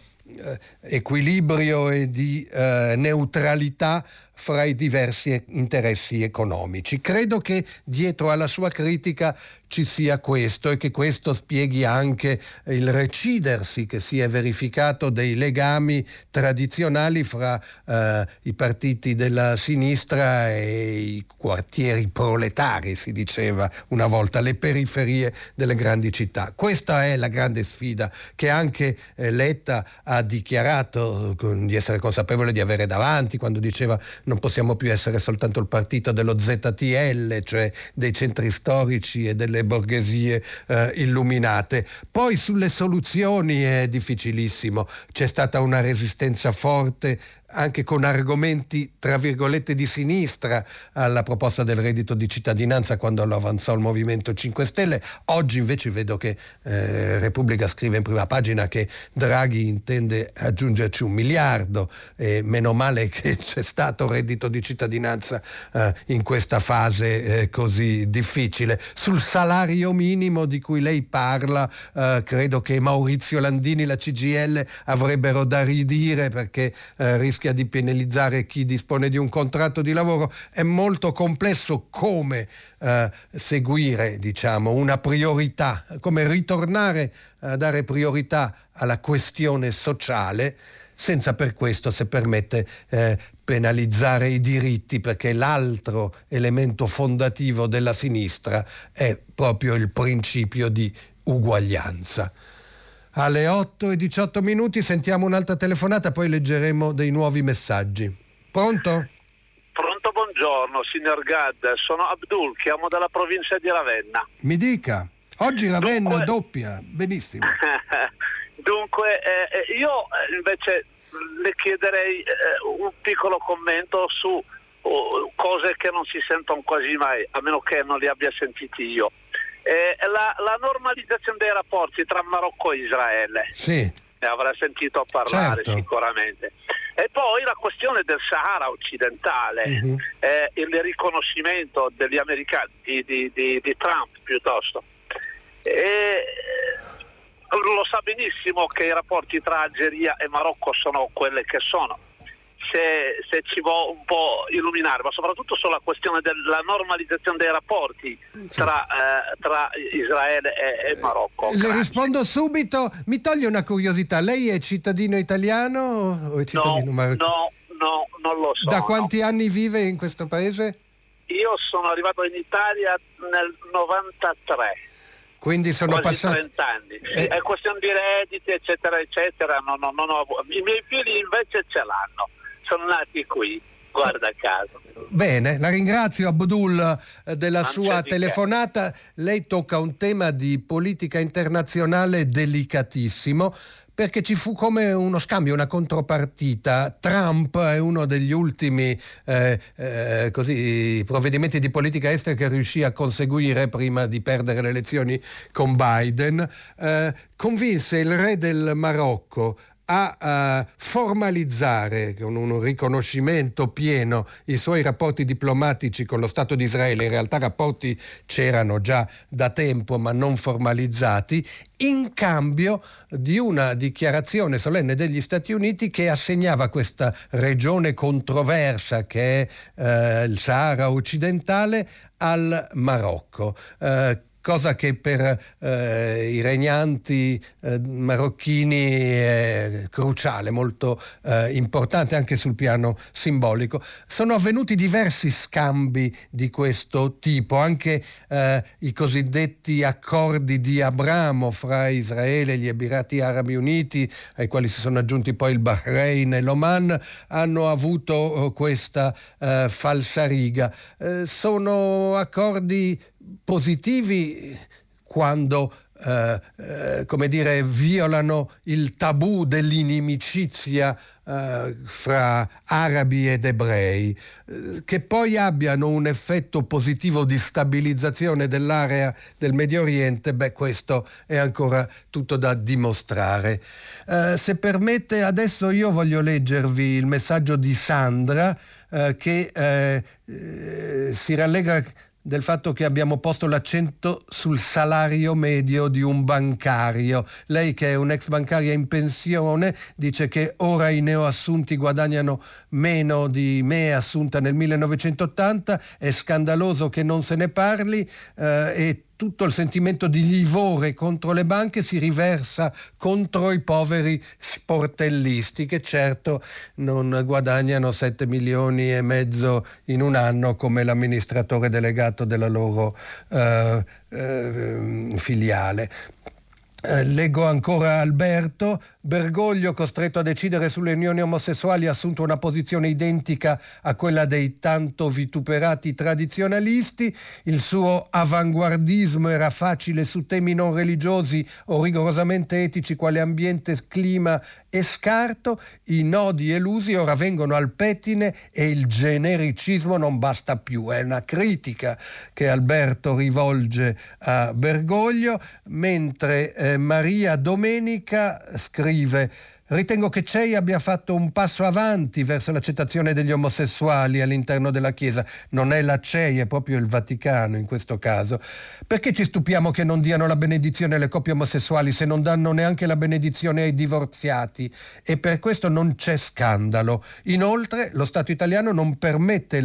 equilibrio e di eh, neutralità fra i diversi interessi economici. Credo che dietro alla sua critica ci sia questo e che questo spieghi anche il recidersi che si è verificato dei legami tradizionali fra eh, i partiti della sinistra e i quartieri proletari, si diceva una volta, le periferie delle grandi città. Questa è la grande sfida che anche eh, Letta ha dichiarato di essere consapevole di avere davanti quando diceva non possiamo più essere soltanto il partito dello ZTL, cioè dei centri storici e delle borghesie eh, illuminate. Poi sulle soluzioni è difficilissimo, c'è stata una resistenza forte anche con argomenti tra virgolette di sinistra alla proposta del reddito di cittadinanza quando lo avanzò il Movimento 5 Stelle. Oggi invece vedo che eh, Repubblica scrive in prima pagina che Draghi intende aggiungerci un miliardo e meno male che c'è stato reddito di cittadinanza eh, in questa fase eh, così difficile. Sul salario minimo di cui lei parla eh, credo che Maurizio Landini e la CGL avrebbero da ridire perché eh, rischia di penalizzare chi dispone di un contratto di lavoro, è molto complesso come eh, seguire diciamo, una priorità, come ritornare a dare priorità alla questione sociale senza per questo, se permette, eh, penalizzare i diritti, perché l'altro elemento fondativo della sinistra è proprio il principio di uguaglianza. Alle 8 e 18 minuti sentiamo un'altra telefonata, poi leggeremo dei nuovi messaggi. Pronto? Pronto, buongiorno, signor Gad. Sono Abdul, chiamo dalla provincia di Ravenna. Mi dica, oggi Ravenna Dunque... doppia, benissimo. Dunque, eh, io eh, invece le chiederei eh, un piccolo commento su uh, cose che non si sentono quasi mai, a meno che non li abbia sentiti io. Eh, la, la, normalizzazione dei rapporti tra Marocco e Israele. Sì. Ne avrà sentito parlare certo. sicuramente. E poi la questione del Sahara occidentale, uh-huh. eh, il riconoscimento degli americani, di, di, di, di Trump piuttosto. E, lo sa benissimo che i rapporti tra Algeria e Marocco sono quelle che sono se, se, ci può un po' illuminare, ma soprattutto sulla questione della normalizzazione dei rapporti tra, eh, tra Israele e, e Marocco. Le Grazie. rispondo subito, mi toglie una curiosità, lei è cittadino italiano o è cittadino no, marocchino? No, no, non lo so. Da quanti anni vive in questo paese? Io sono arrivato in Italia nel 93. Quindi sono passati 30 anni. Eh. È questione di redditi, eccetera, eccetera. No, no, no, I miei figli invece ce l'hanno sono nati qui, guarda caso. Bene, la ringrazio Abdul eh, della non sua telefonata. Lei tocca un tema di politica internazionale delicatissimo perché ci fu come uno scambio, una contropartita. Trump è uno degli ultimi eh, eh, così, provvedimenti di politica estera che riuscì a conseguire prima di perdere le elezioni con Biden. Eh, convinse il re del Marocco a uh, formalizzare con un riconoscimento pieno i suoi rapporti diplomatici con lo Stato di Israele, in realtà rapporti c'erano già da tempo ma non formalizzati, in cambio di una dichiarazione solenne degli Stati Uniti che assegnava questa regione controversa che è eh, il Sahara occidentale al Marocco. Eh, cosa che per eh, i regnanti eh, marocchini è cruciale, molto eh, importante anche sul piano simbolico. Sono avvenuti diversi scambi di questo tipo, anche eh, i cosiddetti accordi di Abramo fra Israele e gli Emirati Arabi Uniti, ai quali si sono aggiunti poi il Bahrain e l'Oman, hanno avuto oh, questa eh, falsariga. Eh, sono accordi positivi quando eh, eh, come dire, violano il tabù dell'inimicizia eh, fra arabi ed ebrei, eh, che poi abbiano un effetto positivo di stabilizzazione dell'area del Medio Oriente, beh questo è ancora tutto da dimostrare. Eh, se permette adesso io voglio leggervi il messaggio di Sandra che si rallegra del fatto che abbiamo posto l'accento sul salario medio di un bancario. Lei che è un'ex bancaria in pensione dice che ora i neoassunti guadagnano meno di me assunta nel 1980, è scandaloso che non se ne parli eh, e tutto il sentimento di livore contro le banche si riversa contro i poveri sportellisti che certo non guadagnano 7 milioni e mezzo in un anno come l'amministratore delegato della loro eh, eh, filiale. Eh, leggo ancora Alberto, Bergoglio costretto a decidere sulle unioni omosessuali ha assunto una posizione identica a quella dei tanto vituperati tradizionalisti, il suo avanguardismo era facile su temi non religiosi o rigorosamente etici quale ambiente, clima e scarto, i nodi elusi ora vengono al pettine e il genericismo non basta più, è una critica che Alberto rivolge a Bergoglio, mentre eh, Maria Domenica scrive Ritengo che Cei abbia fatto un passo avanti verso l'accettazione degli omosessuali all'interno della Chiesa. Non è la Cei, è proprio il Vaticano in questo caso. Perché ci stupiamo che non diano la benedizione alle coppie omosessuali se non danno neanche la benedizione ai divorziati? E per questo non c'è scandalo. Inoltre lo Stato italiano non permette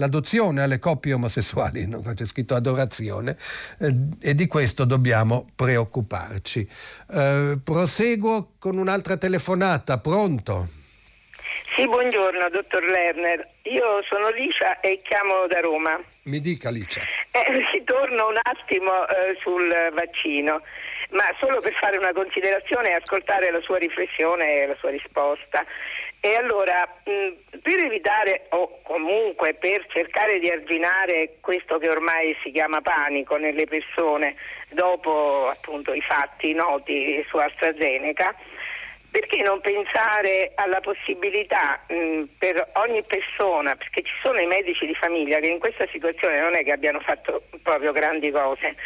l'adozione alle coppie omosessuali, non c'è scritto adorazione, eh, e di questo dobbiamo preoccuparci. Eh, proseguo con un'altra telefonata, pronto? Sì, buongiorno dottor Lerner, io sono Licia e chiamo da Roma. Mi dica Licia. Eh, ritorno un attimo eh, sul vaccino, ma solo per fare una considerazione e ascoltare la sua riflessione e la sua risposta. E allora, per evitare o comunque per cercare di arginare questo che ormai si chiama panico nelle persone dopo appunto i fatti noti su AstraZeneca, perché non pensare alla possibilità per ogni persona, perché ci sono i medici di famiglia che in questa situazione non è che abbiano fatto proprio grandi cose,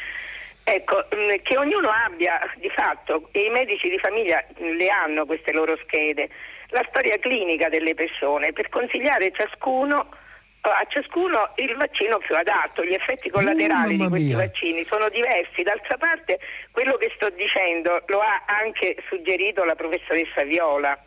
Ecco, che ognuno abbia di fatto, e i medici di famiglia le hanno queste loro schede, la storia clinica delle persone per consigliare ciascuno, a ciascuno il vaccino più adatto. Gli effetti collaterali uh, di questi mia. vaccini sono diversi. D'altra parte, quello che sto dicendo lo ha anche suggerito la professoressa Viola.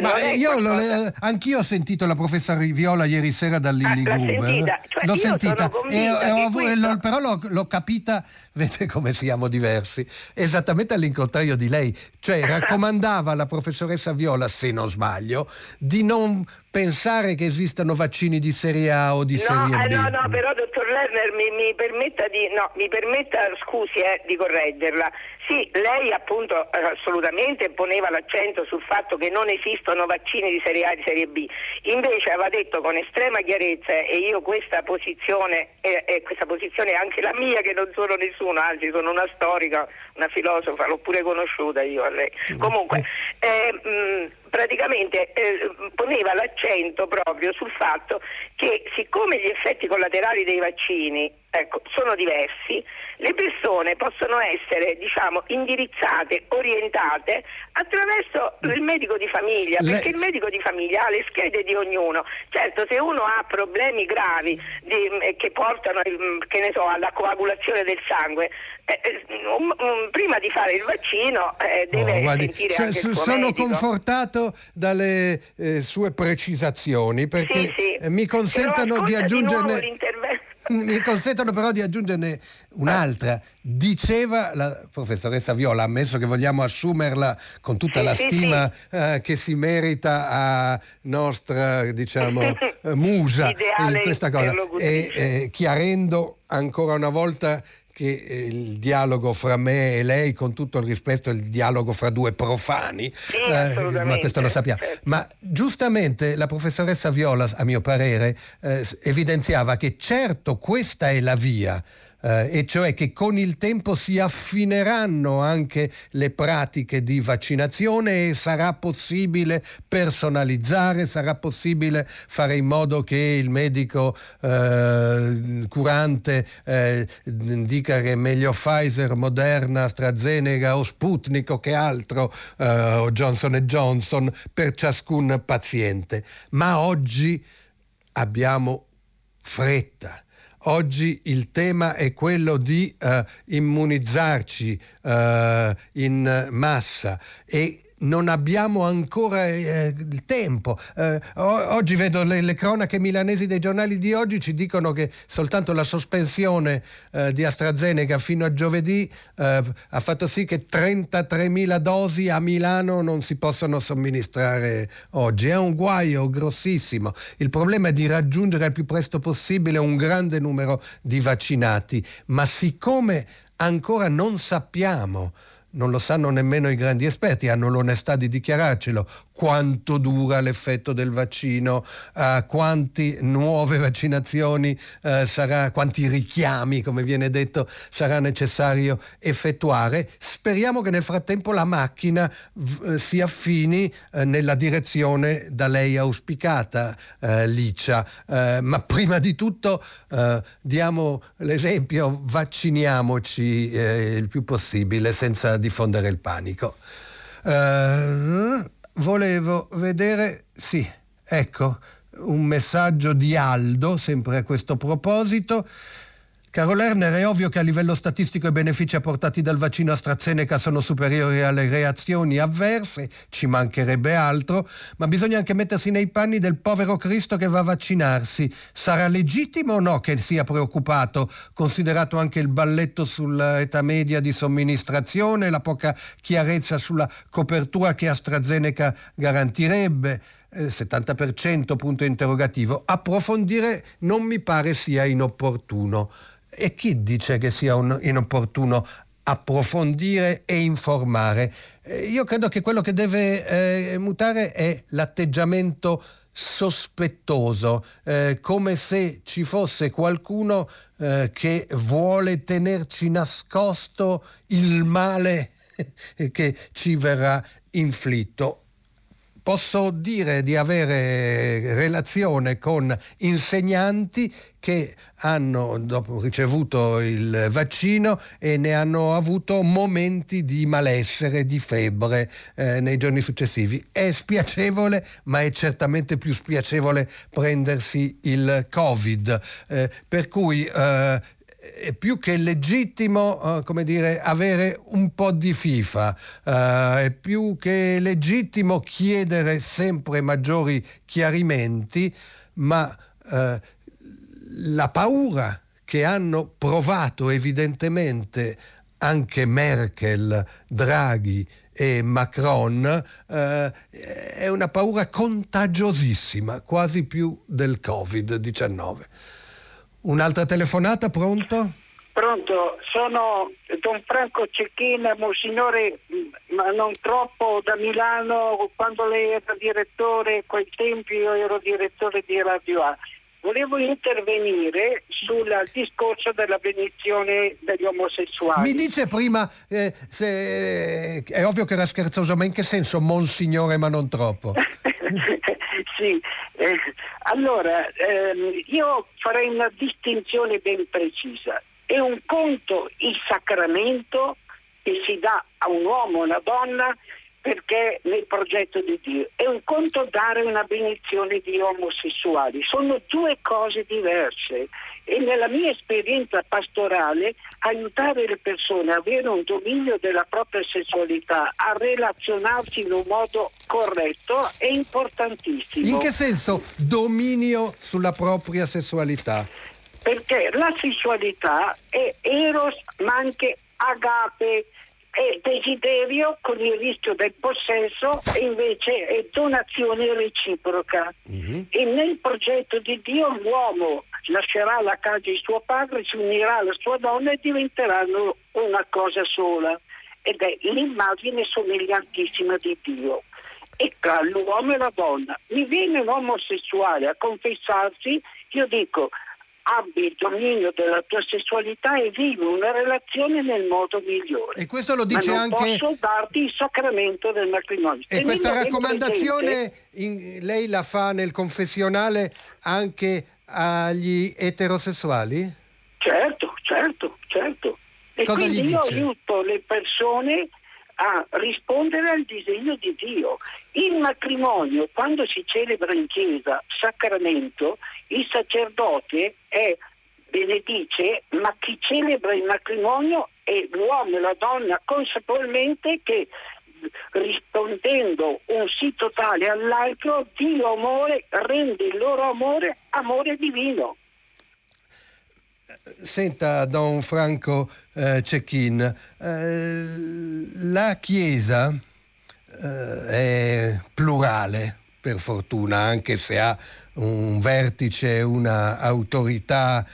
Ma è io qualcosa- anch'io ho sentito la professora Viola ieri sera da Lilly Ah, Gruber. Cioè, l'ho sentita e, ho questo- però l'ho, l'ho capita, vedete come siamo diversi, esattamente all'incontrario di lei. Cioè raccomandava alla professoressa Viola, se non sbaglio, di non pensare che esistano vaccini di serie A o di No, serie eh, B. no, no, però dottor Lerner mi, mi permetta di, no, mi permetta, scusi, eh, di correggerla. Sì, lei appunto eh, assolutamente poneva l'accento sul fatto che non esistono vaccini di serie A e di serie B. Invece aveva detto con estrema chiarezza, e io questa posizione, e e questa posizione è anche la mia, che non sono nessuno, anzi sono una storica, una filosofa, l'ho pure conosciuta io a lei. Comunque, eh, mh, praticamente eh, poneva l'accento proprio sul fatto che siccome gli effetti collaterali dei vaccini ecco, sono diversi, le persone possono essere diciamo, indirizzate, orientate attraverso il medico di famiglia, Le- perché il medico di famiglia ha le schede di ognuno. Certo, se uno ha problemi gravi di- che portano il- che ne so, alla coagulazione del sangue, eh, um- um, prima di fare il vaccino eh, deve Oh, guardi, sentire so- anche sono medico. confortato dalle eh, sue precisazioni perché Sì, sì. mi Però consentono di di aggiungerne l'intervento. mi consentono però di aggiungerne un'altra. Diceva la professoressa Viola, ammesso che vogliamo assumerla con tutta Sì, la sì, stima eh, che si merita a nostra, diciamo, musa in questa cosa, e eh, chiarendo ancora una volta che eh, il dialogo fra me e lei, con tutto il rispetto, è il dialogo fra due profani, eh, assolutamente, ma questo lo sappiamo. certo. Ma giustamente la professoressa Viola, a mio parere, eh, evidenziava che certo questa è la via. Eh, e cioè che con il tempo si affineranno anche le pratiche di vaccinazione e sarà possibile personalizzare, sarà possibile fare in modo che il medico eh, curante eh, dica che è meglio Pfizer, Moderna, AstraZeneca o Sputnik o che altro eh, o Johnson Johnson per ciascun paziente. Ma oggi abbiamo fretta. Oggi il tema è quello di eh, immunizzarci eh, in massa e non abbiamo ancora eh, il tempo. Eh, oggi vedo le, le cronache milanesi dei giornali di oggi ci dicono che soltanto la sospensione eh, di AstraZeneca fino a giovedì eh, ha fatto sì che 33.000 dosi a Milano non si possano somministrare oggi. È un guaio grossissimo. Il problema è di raggiungere il più presto possibile un grande numero di vaccinati, ma siccome ancora non sappiamo non lo sanno nemmeno i grandi esperti, hanno l'onestà di dichiararcelo, quanto dura l'effetto del vaccino, eh, quanti nuove vaccinazioni eh, sarà, quanti richiami, come viene detto, sarà necessario effettuare. Speriamo che nel frattempo la macchina v- eh, si affini eh, nella direzione da lei auspicata, Licia. Ma prima di tutto diamo l'esempio, vacciniamoci il più possibile senza diffondere il panico. Eh, volevo vedere, sì, ecco, un messaggio di Aldo, sempre a questo proposito. Caro Lerner, è ovvio che a livello statistico i benefici apportati dal vaccino AstraZeneca sono superiori alle reazioni avverse, ci mancherebbe altro, ma bisogna anche mettersi nei panni del povero Cristo che va a vaccinarsi. Sarà legittimo o no che sia preoccupato, considerato anche il balletto sull'età media di somministrazione, la poca chiarezza sulla copertura che AstraZeneca garantirebbe? Eh, 70% punto interrogativo. Approfondire non mi pare sia inopportuno. E chi dice che sia un- inopportuno approfondire e informare? Eh, io credo che quello che deve eh, mutare è l'atteggiamento sospettoso, eh, come se ci fosse qualcuno eh, che vuole tenerci nascosto il male che ci verrà inflitto posso dire di avere relazione con insegnanti che hanno dopo ricevuto il vaccino e ne hanno avuto momenti di malessere, di febbre eh, nei giorni successivi. È spiacevole, ma è certamente più spiacevole prendersi il Covid. Eh, per cui eh, è più che legittimo, eh, come dire, avere un po' di FIFA, eh, è più che legittimo chiedere sempre maggiori chiarimenti, ma eh, la paura che hanno provato evidentemente anche Merkel, Draghi e Macron è una paura contagiosissima, quasi più del Covid-19. Un'altra telefonata, pronto? Pronto, sono Don Franco Cecchina, Monsignore, mh, ma non troppo da Milano, quando lei era direttore, a quei tempi io ero direttore di Radio A. Volevo intervenire sul discorso della benedizione degli omosessuali. Mi dice prima, eh, se, è ovvio che era scherzoso, ma in che senso Monsignore ma non troppo? sì, eh, allora ehm, io farei una distinzione ben precisa. È un conto il sacramento che si dà a un uomo o una donna perché nel progetto di Dio. È un conto dare una benedizione di omosessuali, sono due cose diverse e nella mia esperienza pastorale aiutare le persone a avere un dominio della propria sessualità, a relazionarsi in un modo corretto è importantissimo. In che senso dominio sulla propria sessualità? Perché la sessualità è eros ma anche agape è desiderio con il rischio del possesso e invece è donazione reciproca. Uh-huh. E nel progetto di Dio l'uomo lascerà la casa di suo padre, si unirà alla sua donna e diventeranno una cosa sola. Ed è l'immagine somigliantissima di Dio. E tra l'uomo e la donna mi viene un omosessuale a confessarsi, io dico abbi il dominio della tua sessualità e vivi una relazione nel modo migliore. E questo lo dice Ma non anche. posso darti il sacramento del matrimonio. E Tenendo questa raccomandazione in, lei la fa nel confessionale anche agli eterosessuali? Certo, certo, certo. E Cosa quindi io aiuto le persone a rispondere al disegno di Dio. Il matrimonio, quando si celebra in chiesa sacramento, il sacerdote è benedice, ma chi celebra il matrimonio è l'uomo e la donna consapevolmente che rispondendo un sì totale all'altro, Dio amore rende il loro amore amore divino. Senta, Don Franco eh, Cecchin, eh, la Chiesa eh, è plurale, per fortuna, anche se ha un vertice, una autorità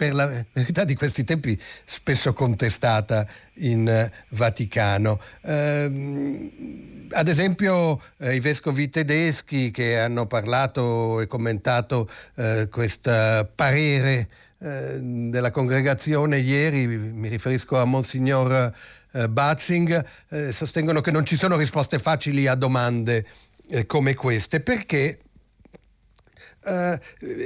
per la verità di questi tempi spesso contestata in eh, Vaticano. Eh, ad esempio eh, i vescovi tedeschi che hanno parlato e commentato eh, questo parere eh, della congregazione ieri, mi riferisco a Monsignor eh, Batzing, sostengono che non ci sono risposte facili a domande come queste. Perché eh,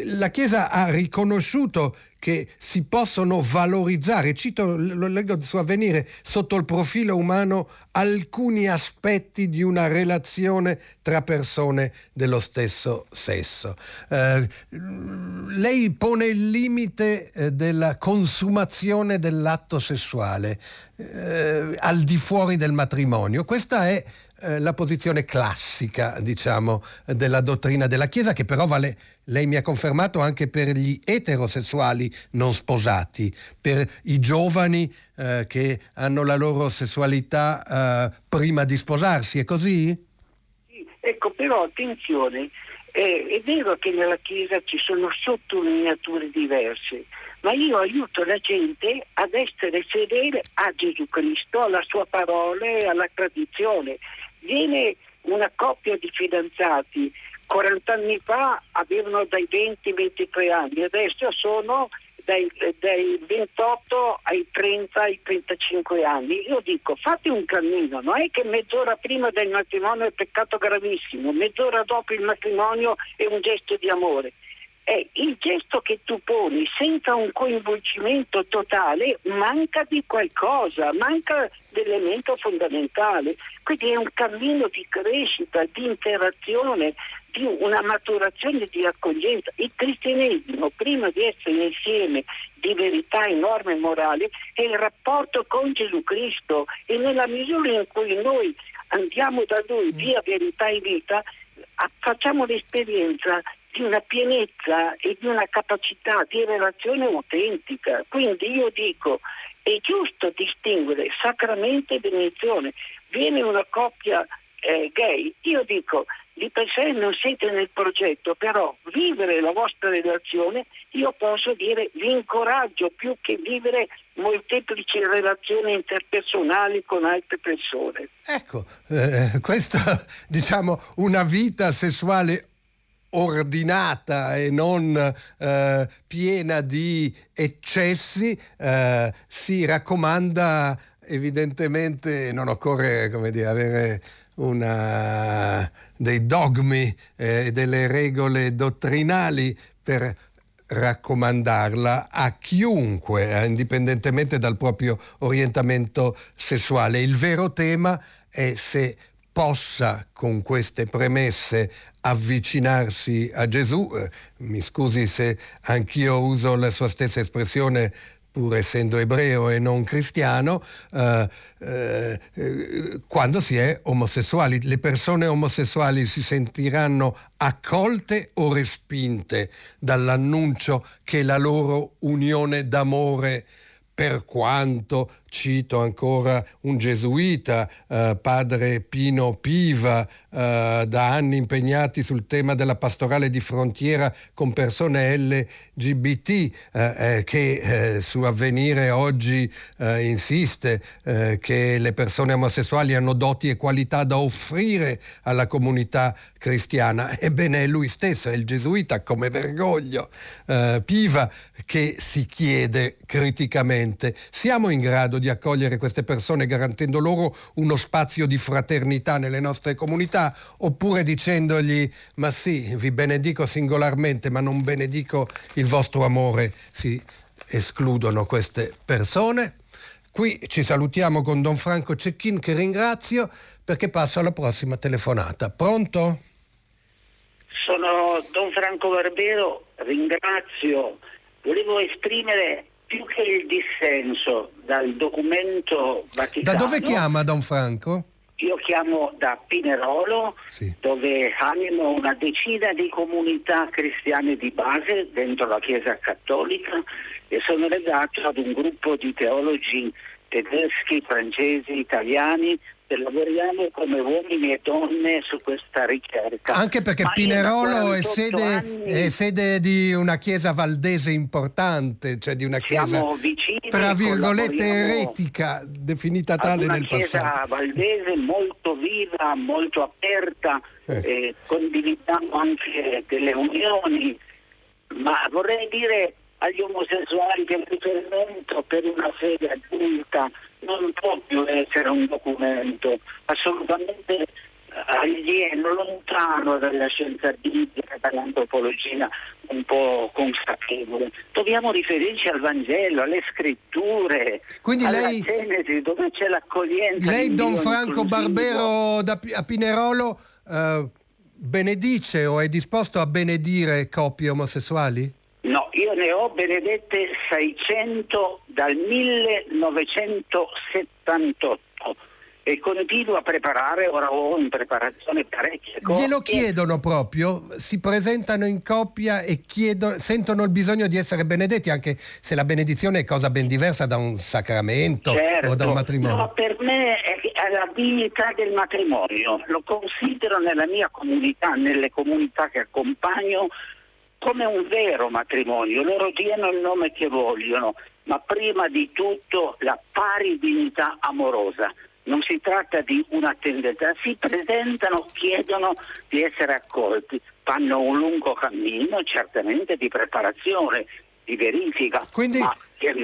la Chiesa ha riconosciuto che si possono valorizzare, cito, lo leggo su avvenire, sotto il profilo umano alcuni aspetti di una relazione tra persone dello stesso sesso. Eh, lei pone il limite eh, della consumazione dell'atto sessuale eh, al di fuori del matrimonio. Questa è eh, la posizione classica, diciamo, della dottrina della Chiesa, che però vale, lei mi ha confermato, anche per gli eterosessuali non sposati, per i giovani eh, che hanno la loro sessualità eh, prima di sposarsi, è così? Sì, ecco, però attenzione, è vero che nella Chiesa ci sono sottolineature diverse, ma io aiuto la gente ad essere fedele a Gesù Cristo, alla sua parola e alla tradizione viene una coppia di fidanzati, 40 anni fa avevano dai 20 ai 23 anni, adesso sono dai, dai, 28 ai 30 ai 35 anni. Io dico fate un cammino, non è che mezz'ora prima del matrimonio è peccato gravissimo, mezz'ora dopo il matrimonio è un gesto di amore è il gesto che tu poni senza un coinvolgimento totale manca di qualcosa, manca l'elemento fondamentale. Quindi è un cammino di crescita, di interazione, di una maturazione di accoglienza. Il cristianesimo, prima di essere insieme di verità e norme morali, è il rapporto con Gesù Cristo e nella misura in cui noi andiamo da Lui via verità e vita, facciamo l'esperienza di una pienezza e di una capacità di relazione autentica. Quindi io dico, è giusto distinguere sacramento e benedizione. Viene una coppia eh, gay, io dico, di per sé non siete nel progetto, però vivere la vostra relazione, io posso dire vi incoraggio più che vivere molteplici relazioni interpersonali con altre persone. Ecco, eh, questa diciamo una vita sessuale ordinata e non eh, piena di eccessi, eh, si raccomanda evidentemente, non occorre come dire, avere una, dei dogmi e eh, delle regole dottrinali per raccomandarla a chiunque, eh, indipendentemente dal proprio orientamento sessuale. Il vero tema è se possa con queste premesse avvicinarsi a Gesù. Eh, mi scusi se anch'io uso la sua stessa espressione pur essendo ebreo e non cristiano, eh, eh, quando si è omosessuali. Le persone omosessuali si sentiranno accolte o respinte dall'annuncio che la loro unione d'amore per quanto, cito ancora un gesuita, eh, padre Pino Piva, eh, da anni impegnati sul tema della pastorale di frontiera con persone LGBT, eh, eh, che eh, su avvenire oggi eh, insiste che le persone omosessuali hanno doti e qualità da offrire alla comunità cristiana. Ebbene, è lui stesso, è il gesuita come Vergoglio, Piva, che si chiede criticamente siamo in grado di accogliere queste persone garantendo loro uno spazio di fraternità nelle nostre comunità oppure dicendogli ma sì, vi benedico singolarmente ma non benedico il vostro amore, si escludono queste persone. Qui ci salutiamo con Don Franco Cecchin che ringrazio perché passo alla prossima telefonata. Pronto? Sono Don Franco Barbero, ringrazio. Volevo esprimere più che il dissenso dal documento Vaticano. Da dove chiama Don Franco? Io chiamo da Pinerolo, sì. dove animo una decina di comunità cristiane di base dentro la Chiesa Cattolica e sono legato ad un gruppo di teologi tedeschi, francesi, italiani lavoriamo come uomini e donne su questa ricerca. Anche perché Ma Pinerolo è sede, anni, è sede, di una chiesa valdese importante, cioè di una chiesa vicini, tra virgolette eretica, definita tale nel passato. Una chiesa valdese molto viva, molto aperta, eh. Eh, condividiamo anche delle unioni, ma vorrei dire agli omosessuali che il riferimento per una fede adulta non può più essere un documento assolutamente eh, alieno, lontano dalla scienza biblica, dall'antropologia un po' consapevole. Dobbiamo riferirci al Vangelo, alle scritture, Quindi alla lei, Genesi, dove c'è l'accoglienza. Lei, Don Franco inclusivo. Barbero da, a Pinerolo, eh, benedice o è disposto a benedire coppie omosessuali? No, io ne ho benedette 600 dal 1978 e continuo a preparare, ora ho in preparazione parecchie cose. Glielo chiedono proprio, si presentano in coppia e chiedono, sentono il bisogno di essere benedetti, anche se la benedizione è cosa ben diversa da un sacramento certo, o da un matrimonio. No, per me è, è la dignità del matrimonio, lo considero nella mia comunità, nelle comunità che accompagno come un vero matrimonio, loro diano il nome che vogliono, ma prima di tutto la pari dignità amorosa. Non si tratta di una tendenza, si presentano, chiedono di essere accolti, fanno un lungo cammino certamente di preparazione, di verifica. Quindi... Ma che,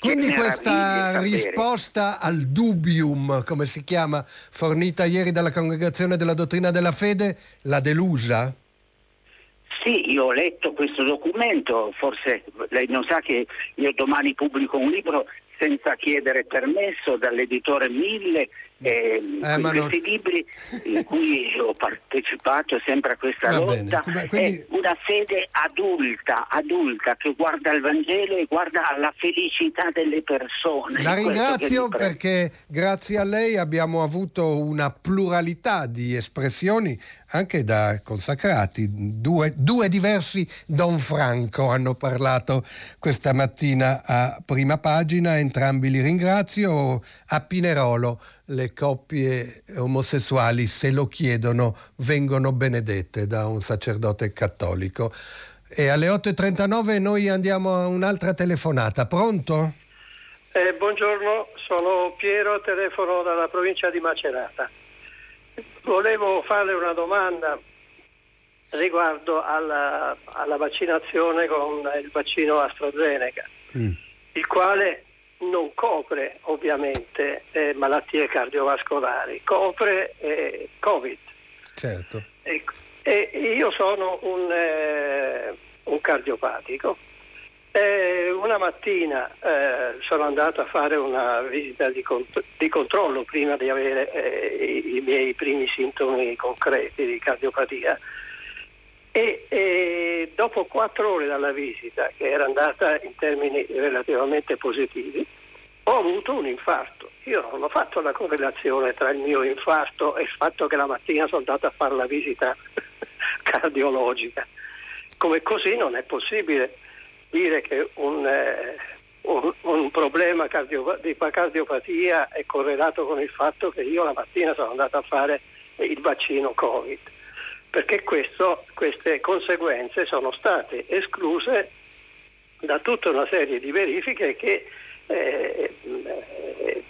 quindi questa risposta al dubium, come si chiama, fornita ieri dalla Congregazione della Dottrina della Fede, l'ha delusa? Sì, io ho letto questo documento, forse lei non sa che io domani pubblico un libro senza chiedere permesso dall'editore Mille eh, eh, questi non... libri in cui ho partecipato sempre a questa Va lotta Quindi... è una fede adulta, adulta che guarda il Vangelo e guarda alla felicità delle persone. La ringrazio perché grazie a lei abbiamo avuto una pluralità di espressioni anche da consacrati. Due, due diversi Don Franco hanno parlato questa mattina a prima pagina, entrambi li ringrazio. A Pinerolo le coppie omosessuali, se lo chiedono, vengono benedette da un sacerdote cattolico. E alle 8.39 noi andiamo a un'altra telefonata. Pronto? Eh, buongiorno, sono Piero, telefono dalla provincia di Macerata. Volevo farle una domanda riguardo alla, alla vaccinazione con il vaccino AstraZeneca, mm. il quale non copre ovviamente eh, malattie cardiovascolari, copre eh, Covid. Certo. E, e, io sono un, eh, un cardiopatico. E una mattina eh, sono andato a fare una visita di, cont- di controllo prima di avere eh, i, i, miei primi sintomi concreti di cardiopatia e, e dopo quattro ore dalla visita, che era andata in termini relativamente positivi, ho avuto un infarto. Io non ho fatto la correlazione tra il mio infarto e il fatto che la mattina sono andato a fare la visita cardiologica. Come così non è possibile dire che un, eh, un, un problema cardio, di cardiopatia è correlato con il fatto che io la mattina sono andato a fare il vaccino Covid, perché questo, queste conseguenze sono state escluse da tutta una serie di verifiche che eh, eh,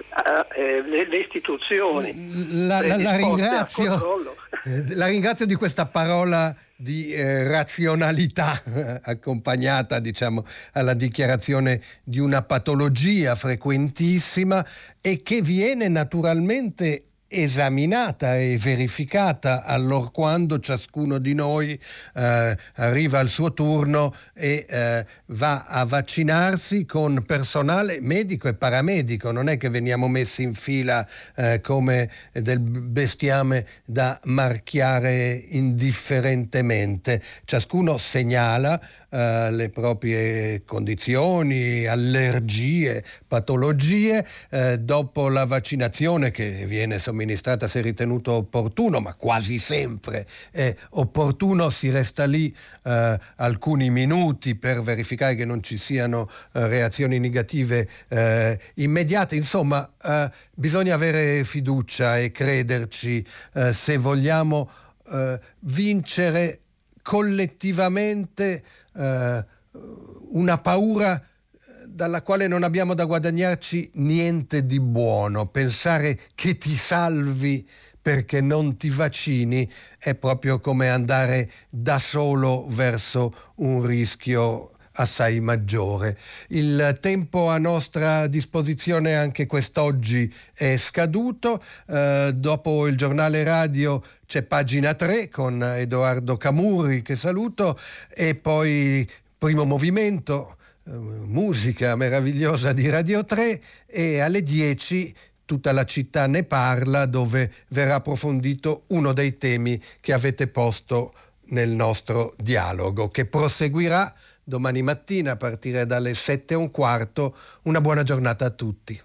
eh, le, le, istituzioni. La, la, la, ringrazio, eh, la, ringrazio, di questa parola di eh, razionalità accompagnata diciamo, alla dichiarazione di una patologia frequentissima e che viene naturalmente esaminata e verificata allorquando ciascuno di noi eh, arriva al suo turno e eh, va a vaccinarsi con personale medico e paramedico. Non è che veniamo messi in fila eh, come del bestiame da marchiare indifferentemente. Ciascuno segnala eh, le proprie condizioni, allergie, patologie eh, dopo la vaccinazione che viene somministrata somministrata se ritenuto opportuno, ma quasi sempre è opportuno, si resta lì eh, alcuni minuti per verificare che non ci siano eh, reazioni negative eh, immediate. Insomma, eh, bisogna avere fiducia e crederci eh, se vogliamo eh, vincere collettivamente una paura dalla quale non abbiamo da guadagnarci niente di buono. Pensare che ti salvi perché non ti vaccini è proprio come andare da solo verso un rischio assai maggiore. Il tempo a nostra disposizione anche quest'oggi è scaduto. Eh, dopo il giornale radio c'è pagina 3 con Edoardo Camurri che saluto e poi primo movimento musica meravigliosa di Radio 3 e alle 10 tutta la città ne parla dove verrà approfondito uno dei temi che avete posto nel nostro dialogo che proseguirà domani mattina a partire dalle 7 e un quarto. Una buona giornata a tutti.